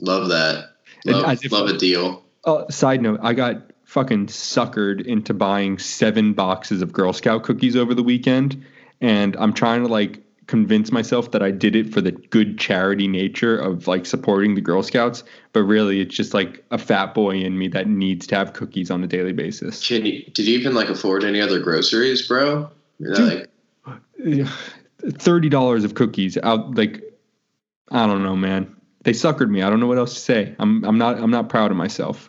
Love that. Love, if- love a deal. Uh, side note, I got fucking suckered into buying seven boxes of Girl Scout cookies over the weekend, and I'm trying to like convince myself that I did it for the good charity nature of like supporting the Girl Scouts, but really it's just like a fat boy in me that needs to have cookies on a daily basis. Can you, did you even like afford any other groceries, bro? Dude. like [SIGHS] Thirty dollars of cookies out like I don't know, man. They suckered me. I don't know what else to say. I'm I'm not I'm not proud of myself.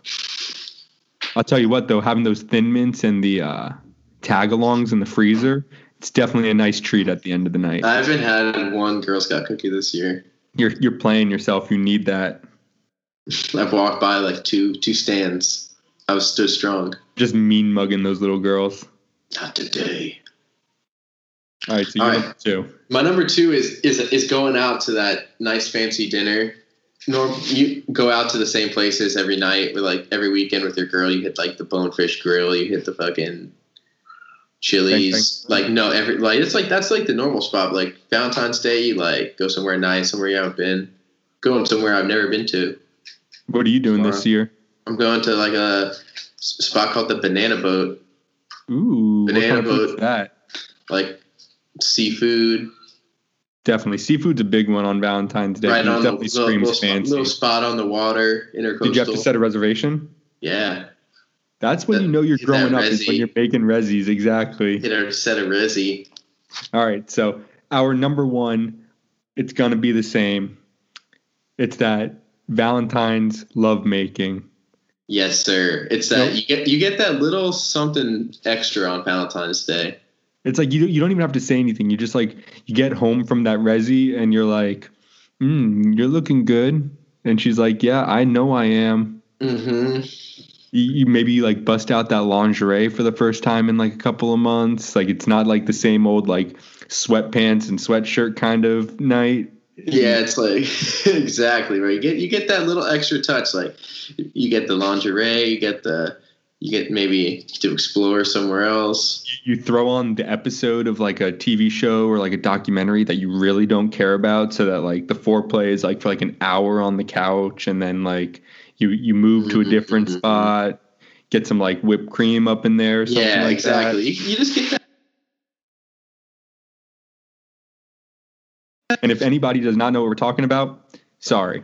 I'll tell you what though, having those thin mints and the uh, tagalongs in the freezer, it's definitely a nice treat at the end of the night. I haven't had one Girl Scout cookie this year. You're you're playing yourself. You need that. [LAUGHS] I've walked by like two two stands. I was still strong. Just mean mugging those little girls. Not today. All right, so All you're right. number two. My number two is is is going out to that nice fancy dinner. Norm, you go out to the same places every night with like every weekend with your girl. You hit like the Bonefish Grill. You hit the fucking Chili's. Bang, bang. Like no, every like it's like that's like the normal spot. Like Valentine's Day, you like go somewhere nice, somewhere you haven't been. Going somewhere I've never been to. What are you doing this year? I'm going to like a spot called the Banana Boat. Ooh, what Banana kind of is boat. that? Like seafood, Definitely, seafood's a big one on Valentine's Day. right on the definitely little, screams little, spot, fancy. little spot on the water, intercoastal. Did you have to set a reservation? yeah, That's when you know you're growing up. Is when you're baking resis. Exactly. hit a set of Rizzy. All right. So our number one, it's gonna be the same. It's that Valentine's love making. Yes, sir. It's that you get you get that little something extra on Valentine's Day. It's like you you don't even have to say anything. You just like you get home from that resi and you're like, mm, "You're looking good," and she's like, "Yeah, I know I am." Mm-hmm. You, maybe like bust out that lingerie for the first time in like a couple of months. Like it's not like the same old like sweatpants and sweatshirt kind of night. Yeah, it's like [LAUGHS] exactly right. You get you get that little extra touch. Like you get the lingerie, you get the you get maybe to explore somewhere else. you throw on the episode of like a TV show or like a documentary that you really don't care about so that like the foreplay is like for like an hour on the couch and then like you you move to a different Mhm. spot get some like whipped cream up in there or something Yeah, like exactly. You, you just get that. that and if anybody does not know what we're talking about sorry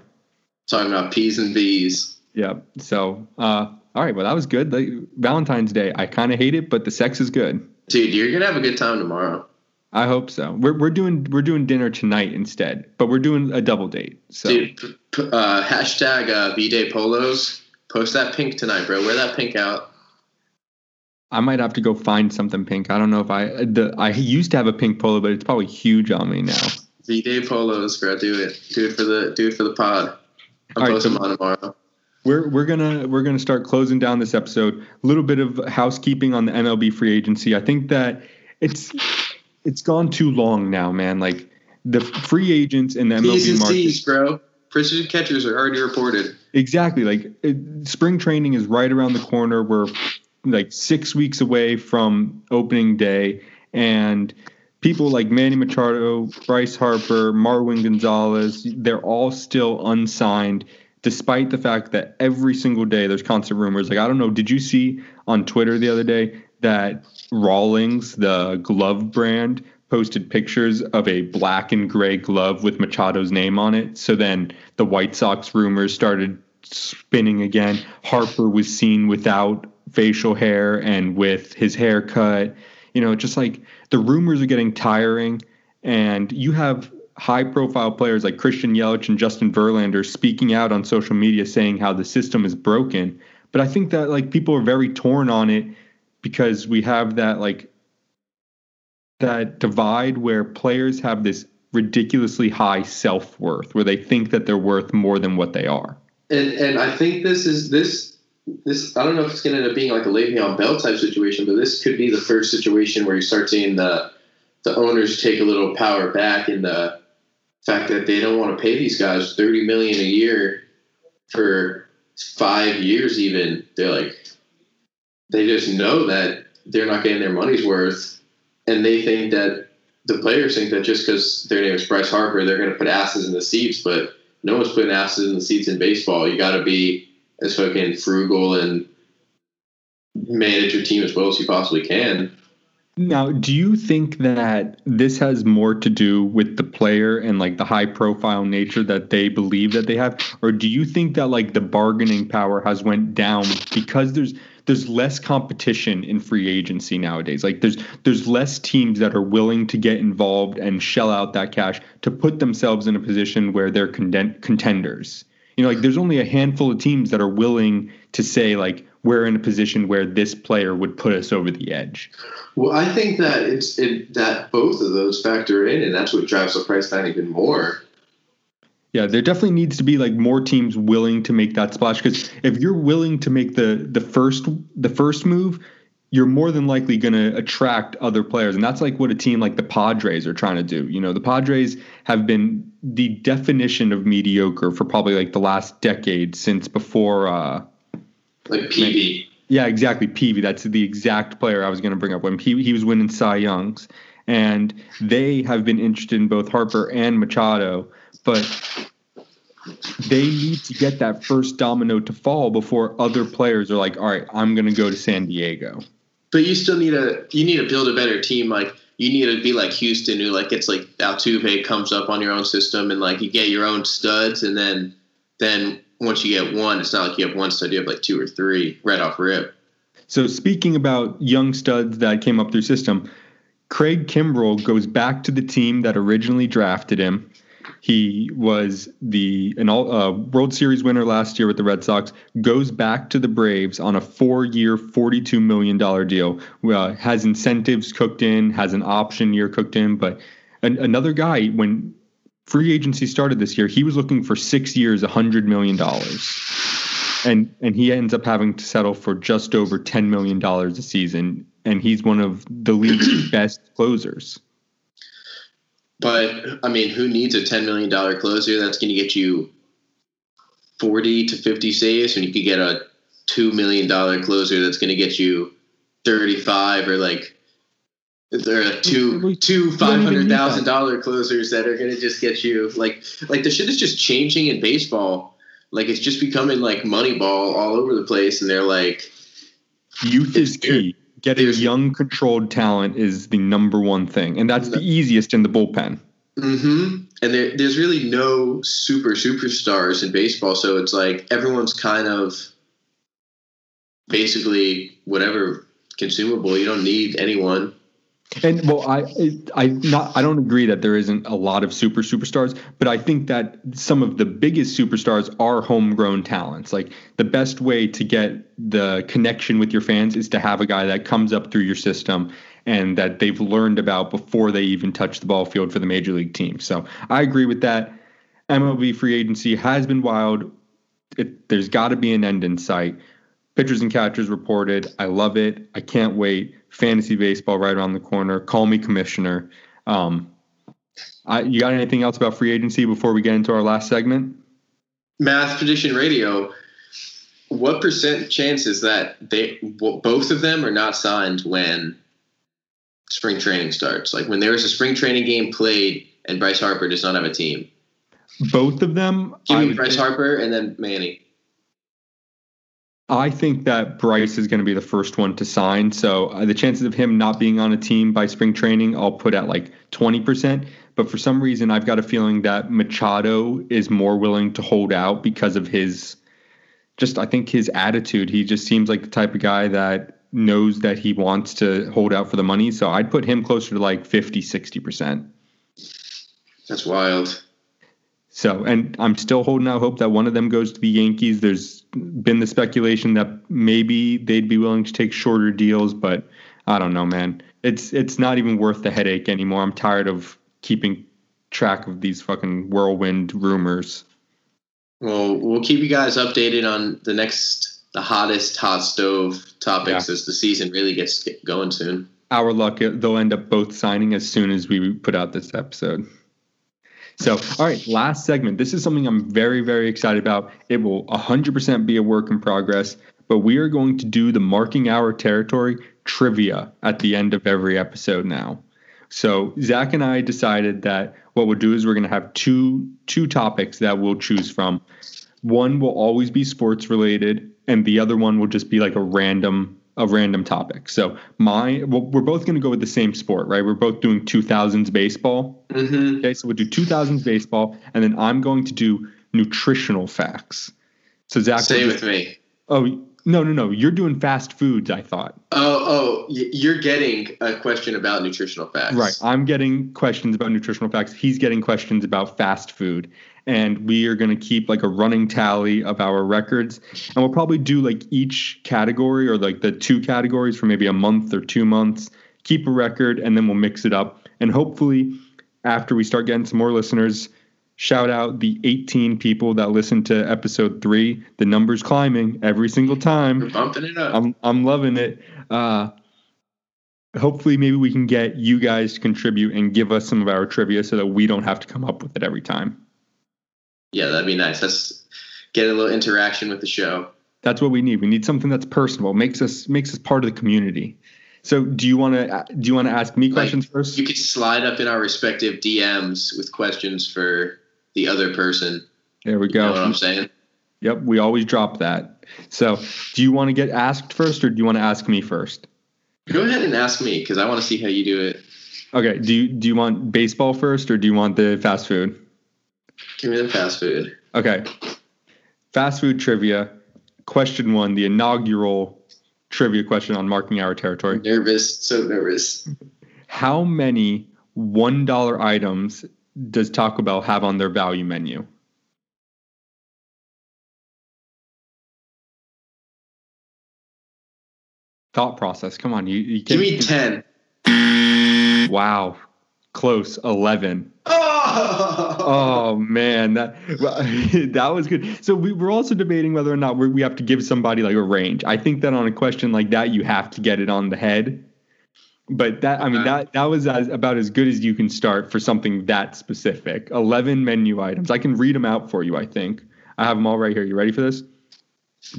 Talking about peas and bees. yeah so uh all right well that was good like, Valentine's Day I kind of hate it but the sex is good Dude, you're gonna have a good time tomorrow. I hope so we're we're doing we're doing dinner tonight instead but we're doing a double date so Dude, p- p- uh, hashtag uh, V-Day polos. Post that pink tonight, bro. Wear that pink out. I might have to go find something pink. I don't know if I the I used to have a pink polo, but it's probably huge on me now. V-Day polos, bro. Do it. Do it for the do it for the pod. I'm All right, so- mine tomorrow. We're we're gonna we're gonna start closing down this episode. A little bit of housekeeping on the MLB free agency. I think that it's it's gone too long now, man. Like the free agents in the MLB and market. C's, bro. Precision catchers are already reported. Exactly. Like it, spring training is right around the corner. We're like six weeks away from opening day, and people like Manny Machado, Bryce Harper, Marwin Gonzalez, they're all still unsigned, despite the fact that every single day there's constant rumors. Like I don't know, did you see on Twitter the other day that Rawlings, the glove brand, posted pictures of a black and gray glove with Machado's name on it. So then the White Sox rumors started spinning again. Harper was seen without facial hair and with his hair cut. You know, just like the rumors are getting tiring. And you have high profile players like Christian Yelich and Justin Verlander speaking out on social media saying how the system is broken. But I think that like people are very torn on it because we have that like that divide where players have this ridiculously high self worth, where they think that they're worth more than what they are. And and I think this is this this I don't know if it's gonna end up being like a Le'Veon Bell type situation, but this could be the first situation where you start seeing the the owners take a little power back in the fact that they don't want to pay these guys thirty million a year for five years even. They're like they just know that they're not getting their money's worth and they think that the players think that just because their name is Bryce Harper, they're going to put asses in the seats, but no one's putting asses in the seats in baseball. You got to be as fucking frugal and manage your team as well as you possibly can. Now, do you think that this has more to do with the player and like the high profile nature that they believe that they have or do you think that like the bargaining power has went down because there's there's less competition in free agency nowadays. Like there's there's less teams that are willing to get involved and shell out that cash to put themselves in a position where they're contenders. You know, like there's only a handful of teams that are willing to say like we're in a position where this player would put us over the edge. Well, I think that it's it, that both of those factor in, and that's what drives the price down even more. Yeah, there definitely needs to be like more teams willing to make that splash because if you're willing to make the the first the first move, you're more than likely going to attract other players, and that's like what a team like the Padres are trying to do. You know, the Padres have been the definition of mediocre for probably like the last decade since before. uh Like Peavy. Yeah, exactly. Peavy. That's the exact player I was going to bring up when Peavy, he was winning Cy Youngs, and they have been interested in both Harper and Machado but they need to get that first domino to fall before other players are like, all right, I'm going to go to San Diego. But you still need a you need to build a better team. Like you need to be like Houston, who like gets like Altuve comes up on your own system, and like you get your own studs, and then then once you get one, it's not like you have one stud, you have like two or three right off rip. So speaking about young studs that came up through system, Craig Kimbrel goes back to the team that originally drafted him he was the an all, uh, World Series winner last year with the Red Sox. Goes back to the Braves on a four-year, forty-two million dollar deal. Uh, has incentives cooked in, has an option year cooked in. But an, another guy, when free agency started this year, he was looking for six years, hundred million dollars, and and he ends up having to settle for just over ten million dollars a season. And he's one of the league's [CLEARS THROAT] best closers. But I mean, who needs a ten million dollar closer that's going to get you forty to fifty saves when you could get a two million dollar closer that's going to get you thirty five or like there are two two five hundred thousand dollar closers that are going to just get you like like the shit is just changing in baseball. Like it's just becoming like Moneyball all over the place, and they're like, youth is key getting young, controlled talent is the number one thing, and that's the easiest in the bullpen. Mm-hmm. And there, there's really no super superstars in baseball, so it's like everyone's kind of basically whatever consumable. You don't need anyone. And well, I I not I don't agree that there isn't a lot of super superstars, but I think that some of the biggest superstars are homegrown talents. Like the best way to get the connection with your fans is to have a guy that comes up through your system and that they've learned about before they even touch the ball field for the major league team. So I agree with that. MLB free agency has been wild. It, there's got to be an end in sight. Pitchers and catchers reported. I love it. I can't wait fantasy baseball right around the corner. Call me commissioner. Um, I, you got anything else about free agency before we get into our last segment? Math Prediction Radio. What percent chance is that they both of them are not signed when spring training starts? Like when there is a spring training game played and Bryce Harper does not have a team. Both of them. Give me Bryce Harper and then Manny. I think that Bryce is going to be the first one to sign. So uh, the chances of him not being on a team by spring training, I'll put at like 20%. But for some reason, I've got a feeling that Machado is more willing to hold out because of his just, I think, his attitude. He just seems like the type of guy that knows that he wants to hold out for the money. So I'd put him closer to like 50, 60%. That's wild. So, and I'm still holding out hope that one of them goes to the Yankees. There's been the speculation that maybe they'd be willing to take shorter deals, but I don't know, man. It's it's not even worth the headache anymore. I'm tired of keeping track of these fucking whirlwind rumors. Well, we'll keep you guys updated on the next, the hottest hot stove topics yeah. as the season really gets going soon. Our luck, they'll end up both signing as soon as we put out this episode. So, all right, last segment. This is something I'm very, very excited about. It will 100% be a work in progress, but we are going to do the marking our territory trivia at the end of every episode now. So, Zach and I decided that what we'll do is we're going to have two two topics that we'll choose from. One will always be sports related, and the other one will just be like a random a random topic. So my well, we're both going to go with the same sport, right? We're both doing 2000s baseball. Mm-hmm. Okay, so we'll do 2000s baseball, and then I'm going to do nutritional facts. So Zach, Stay with me. oh no, no, no, you're doing fast foods. I thought. Oh, oh, you're getting a question about nutritional facts. Right. I'm getting questions about nutritional facts. He's getting questions about fast food. And we are going to keep like a running tally of our records. And we'll probably do like each category or like the two categories for maybe a month or two months, keep a record, and then we'll mix it up. And hopefully, after we start getting some more listeners, shout out the 18 people that listened to episode three. The number's climbing every single time. We're bumping it up. I'm I'm loving it. Uh, hopefully, maybe we can get you guys to contribute and give us some of our trivia so that we don't have to come up with it every time. yeah, that'd be nice. Let's get a little interaction with the show. That's what we need. We need something that's personal, makes us makes us part of the community. So, do you want to do you want to ask me questions first? You could slide up in our respective DMs with questions for the other person. There we You know what go. I'm saying? Yep, we always drop that. So, do you want to get asked first, or do you want to ask me first? Go ahead and ask me because I want to see how you do it. Okay. Do you do you want baseball first, or do you want the fast food? Give me the fast food. Okay. Fast food trivia. Question one, the inaugural trivia question on marking our territory. Nervous, so nervous. How many $1 items does Taco Bell have on their value menu? Thought process. Come on. You, you Give me ten. Wow. Close. 11. Oh, Oh man, that [LAUGHS] that was good. So we were also debating whether or not we have to give somebody like a range. I think that on a question like that, you have to get it on the head. But that I mean that that was as, about as good as you can start for something that specific. Eleven menu items. I can read them out for you. I think I have them all right here. You ready for this?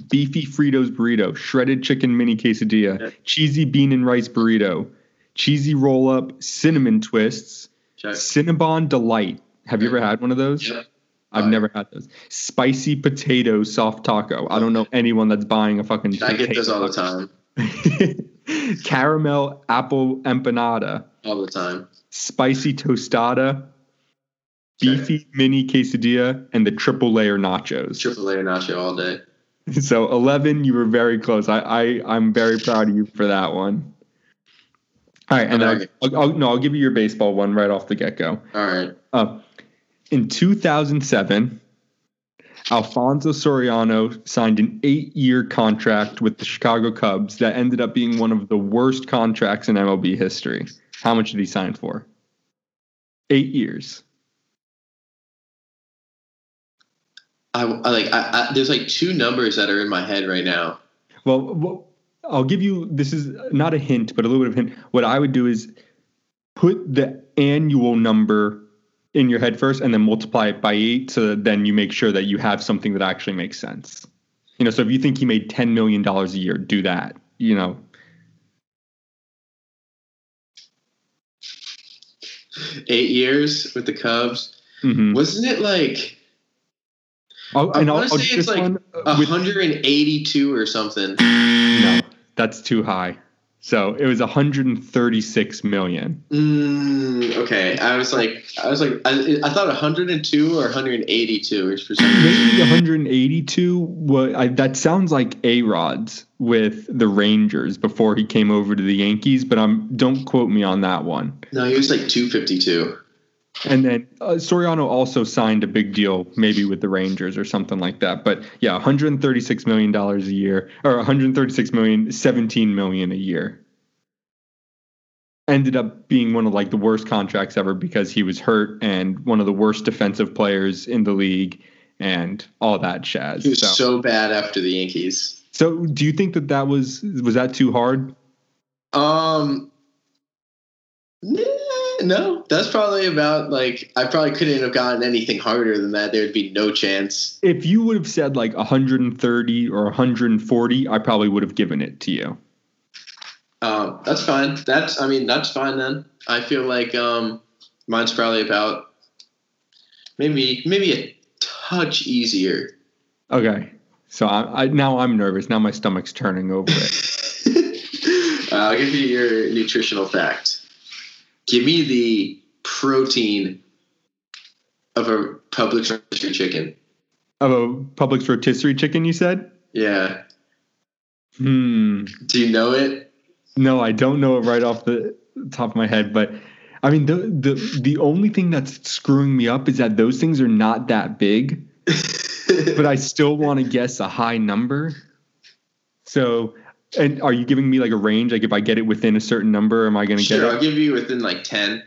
Beefy Fritos burrito, shredded chicken mini quesadilla, Yeah. cheesy bean and rice burrito, cheesy roll up, cinnamon twists, Check. Cinnabon Delight. Have you ever had one of those? Yep. I've never had those. Spicy potato soft taco. I don't know anyone that's buying a fucking. I get those all the time. [LAUGHS] Caramel apple empanada, All the time. spicy tostada, Okay. beefy mini quesadilla, and the triple layer nachos. Triple layer nacho all day. [LAUGHS] So eleven, you were very close. I, I I'm very proud of you for that one. All right, and. I'll, I'll, no, I'll give you your baseball one right off the get go. All right. Uh, in 2007, Alfonso Soriano signed an eight year contract with the Chicago Cubs that ended up being one of the worst contracts in MLB history. How much did he sign for? Eight years. I, I like. I, I, there's like two numbers that are in my head right now. Well, well, I'll give you this is not a hint, but a little bit of a hint. What I would do is put the annual number in your head first and then multiply it by eight so that then you make sure that you have something that actually makes sense. You know, so if you think he made $10 million a year, do that. You know, Eight years with the Cubs. mhm. Wasn't it like I'll, I wanna I'll say it's like one uh, with 182 or something? no, that's too high. So it was 136 million. Mm, okay, I was like, I was like, I, I thought 102 or 182 is for some reason. Maybe 182. What I, that sounds like A Rod's with the Rangers before he came over to the Yankees, but I'm don't quote me on that one. No, he was like 252. And then uh, Soriano also signed a big deal, maybe with the Rangers or something like that. But yeah, 136 million dollars a year, or 136 million, 17 million a year. Ended up being one of like the worst contracts ever because he was hurt and one of the worst defensive players in the league and all that jazz. He was So- so bad after the Yankees. So, do you think that that was was that too hard? Um, nah, [LAUGHS] no, that's probably about like I probably couldn't have gotten anything harder than that. There'd be no chance. If you would have said like 130 or 140, I probably would have given it to you. Um, that's fine. That's I mean that's fine then. I feel like um, mine's probably about maybe maybe a touch easier. Okay. So I, I now I'm nervous. Now my stomach's turning over it. [LAUGHS] I'll give you your nutritional fact. Give me the protein of a Publix rotisserie chicken. Of a Publix rotisserie chicken, you said? Yeah. Hmm. Do you know it? No, I don't know it right off the top of my head, but I mean the the the only thing that's screwing me up is that those things are not that big, [LAUGHS] but I still want to guess a high number. So, and are you giving me like a range? Like if I get it within a certain number, am I going to sure, get it? I'll give you within like 10.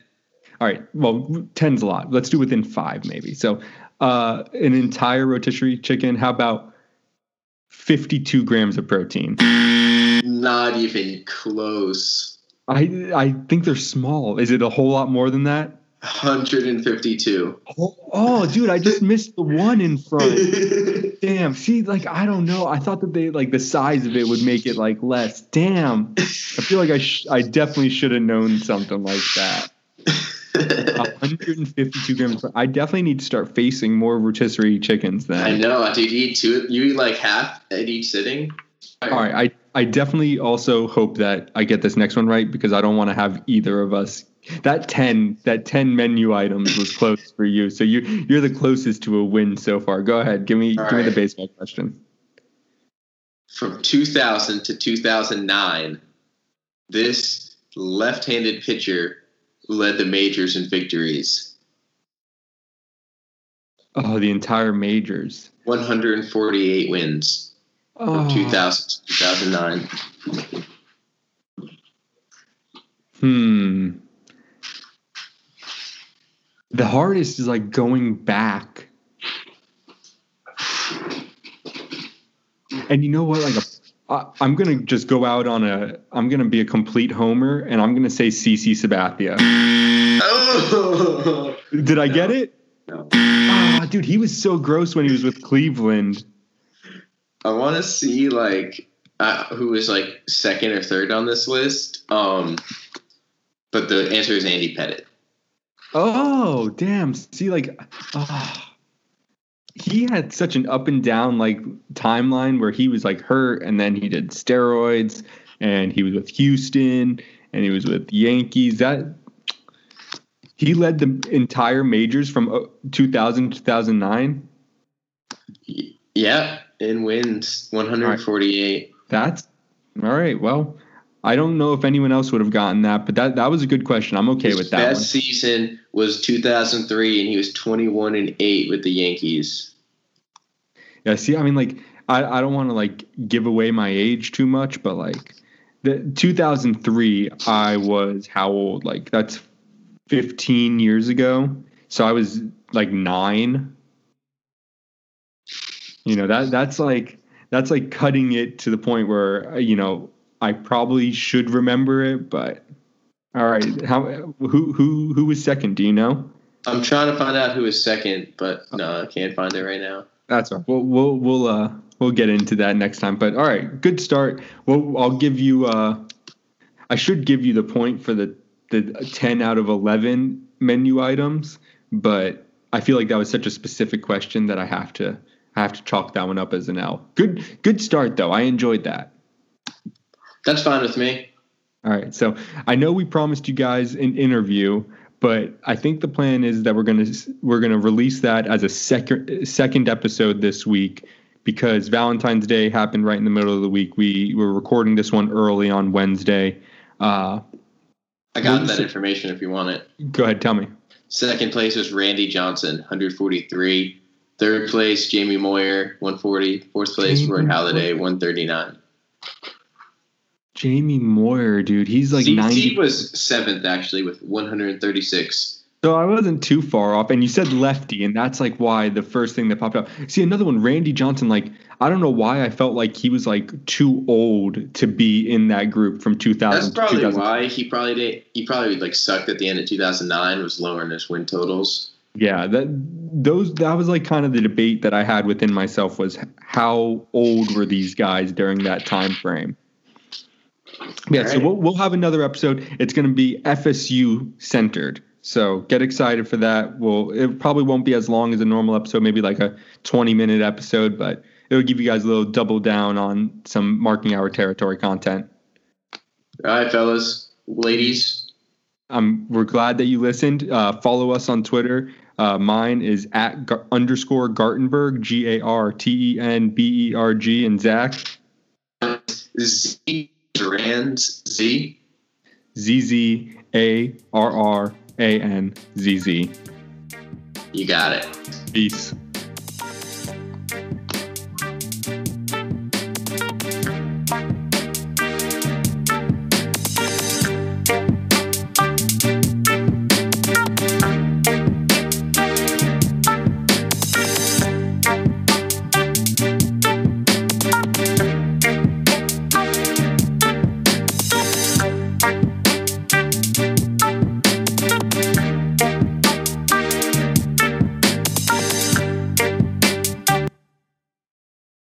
All right. Well, 10's a lot. Let's do within five, maybe. So, uh, an entire rotisserie chicken. How about 52 grams of protein? Not even close. I I think they're small. Is it a whole lot more than that? 152. Oh, oh dude, I just missed the one in front. [LAUGHS] Damn. See, like I don't know. I thought that they like the size of it would make it like less. Damn. I feel like I sh- I definitely should have known something like that. [LAUGHS] 152 grams. I definitely need to start facing more rotisserie chickens then. I know, dude. You eat two. You eat like half at each sitting. All right, I I definitely also hope that I get this next one right because I don't want to have either of us. That ten that ten menu items was close for you, so you you're the closest to a win so far. Go ahead, give me All give me the baseball question. From 2000 to 2009, this left-handed pitcher led the majors in victories. Oh, the entire majors. 148 wins from Oh, 2000 to 2009. Hmm. The hardest is like going back. And you know what? Like, a, I, I'm gonna just go out on a. I'm gonna be a complete homer, and I'm gonna say CC Sabathia. Oh! [LAUGHS] Did I get it? No. Ah, dude, he was so gross when he was with Cleveland. I want to see like uh, who was like second or third on this list. Um, but the answer is Andy Pettitte. Oh, damn. See, like, ah, he had such an up and down like timeline where he was like hurt, and then he did steroids, and he was with Houston, and he was with Yankees. That he led the entire majors from uh, 2000 to 2009. Yeah, in wins 148. That's all right. Well, I don't know if anyone else would have gotten that, but that that was a good question. I'm okay His with that best one. season was 2003, and he was 21 and eight with the Yankees. Yeah, see, I mean, like, I, I don't want to like give away my age too much, but like, the 2003, I was how old? Like, that's 15 years ago. So I was like nine. You know that that's like that's like cutting it to the point where you know I probably should remember it, but all right, how who who who was second? Do you know? I'm trying to find out who is second, but no, I can't find it right now. That's all. right. We'll we'll we'll uh we'll get into that next time. But all right, good start. Well, I'll give you. uh I should give you the point for the the ten out of eleven menu items, but I feel like that was such a specific question that I have to I have to chalk that one up as an L. Good good start though. I enjoyed that. That's fine with me. All right. So I know we promised you guys an interview, but I think the plan is that we're gonna we're gonna release that as a second second episode this week because Valentine's Day happened right in the middle of the week. We were recording this one early on Wednesday. Uh, I got that information if you want it. go ahead, tell me. Second place was Randy Johnson, 143. Third place, Jamie Moyer, 140. Fourth place, Roy Jamie Halladay, 139. Jamie Moyer, dude, he's like CC ninety. was seventh actually with 136. So I wasn't too far off. And you said lefty, and that's like why the first thing that popped up. See, another one, Randy Johnson, like, I don't know why I felt like he was like too old to be in that group from 2000 That's probably 2000. why he probably did. He probably like sucked at the end of 2009. Was lowering his win totals. Yeah, that those that was like kind of the debate that I had within myself was how old were these guys during that time frame. Yeah, right. so we'll, we'll have another episode. It's going to be FSU centered. So get excited for that. We'll it probably won't be as long as a normal episode, maybe like a 20 minute episode, but it'll give you guys a little double down on some marking our territory content. All right, fellas, ladies. Um, we're glad that you listened. Uh, follow us on Twitter. Uh, mine is at gar- underscore Gartenberg, G A R T E N B E R G, and Zach. Z Zaranz Z. Z Z A R R A N Z Z. You got it. Peace.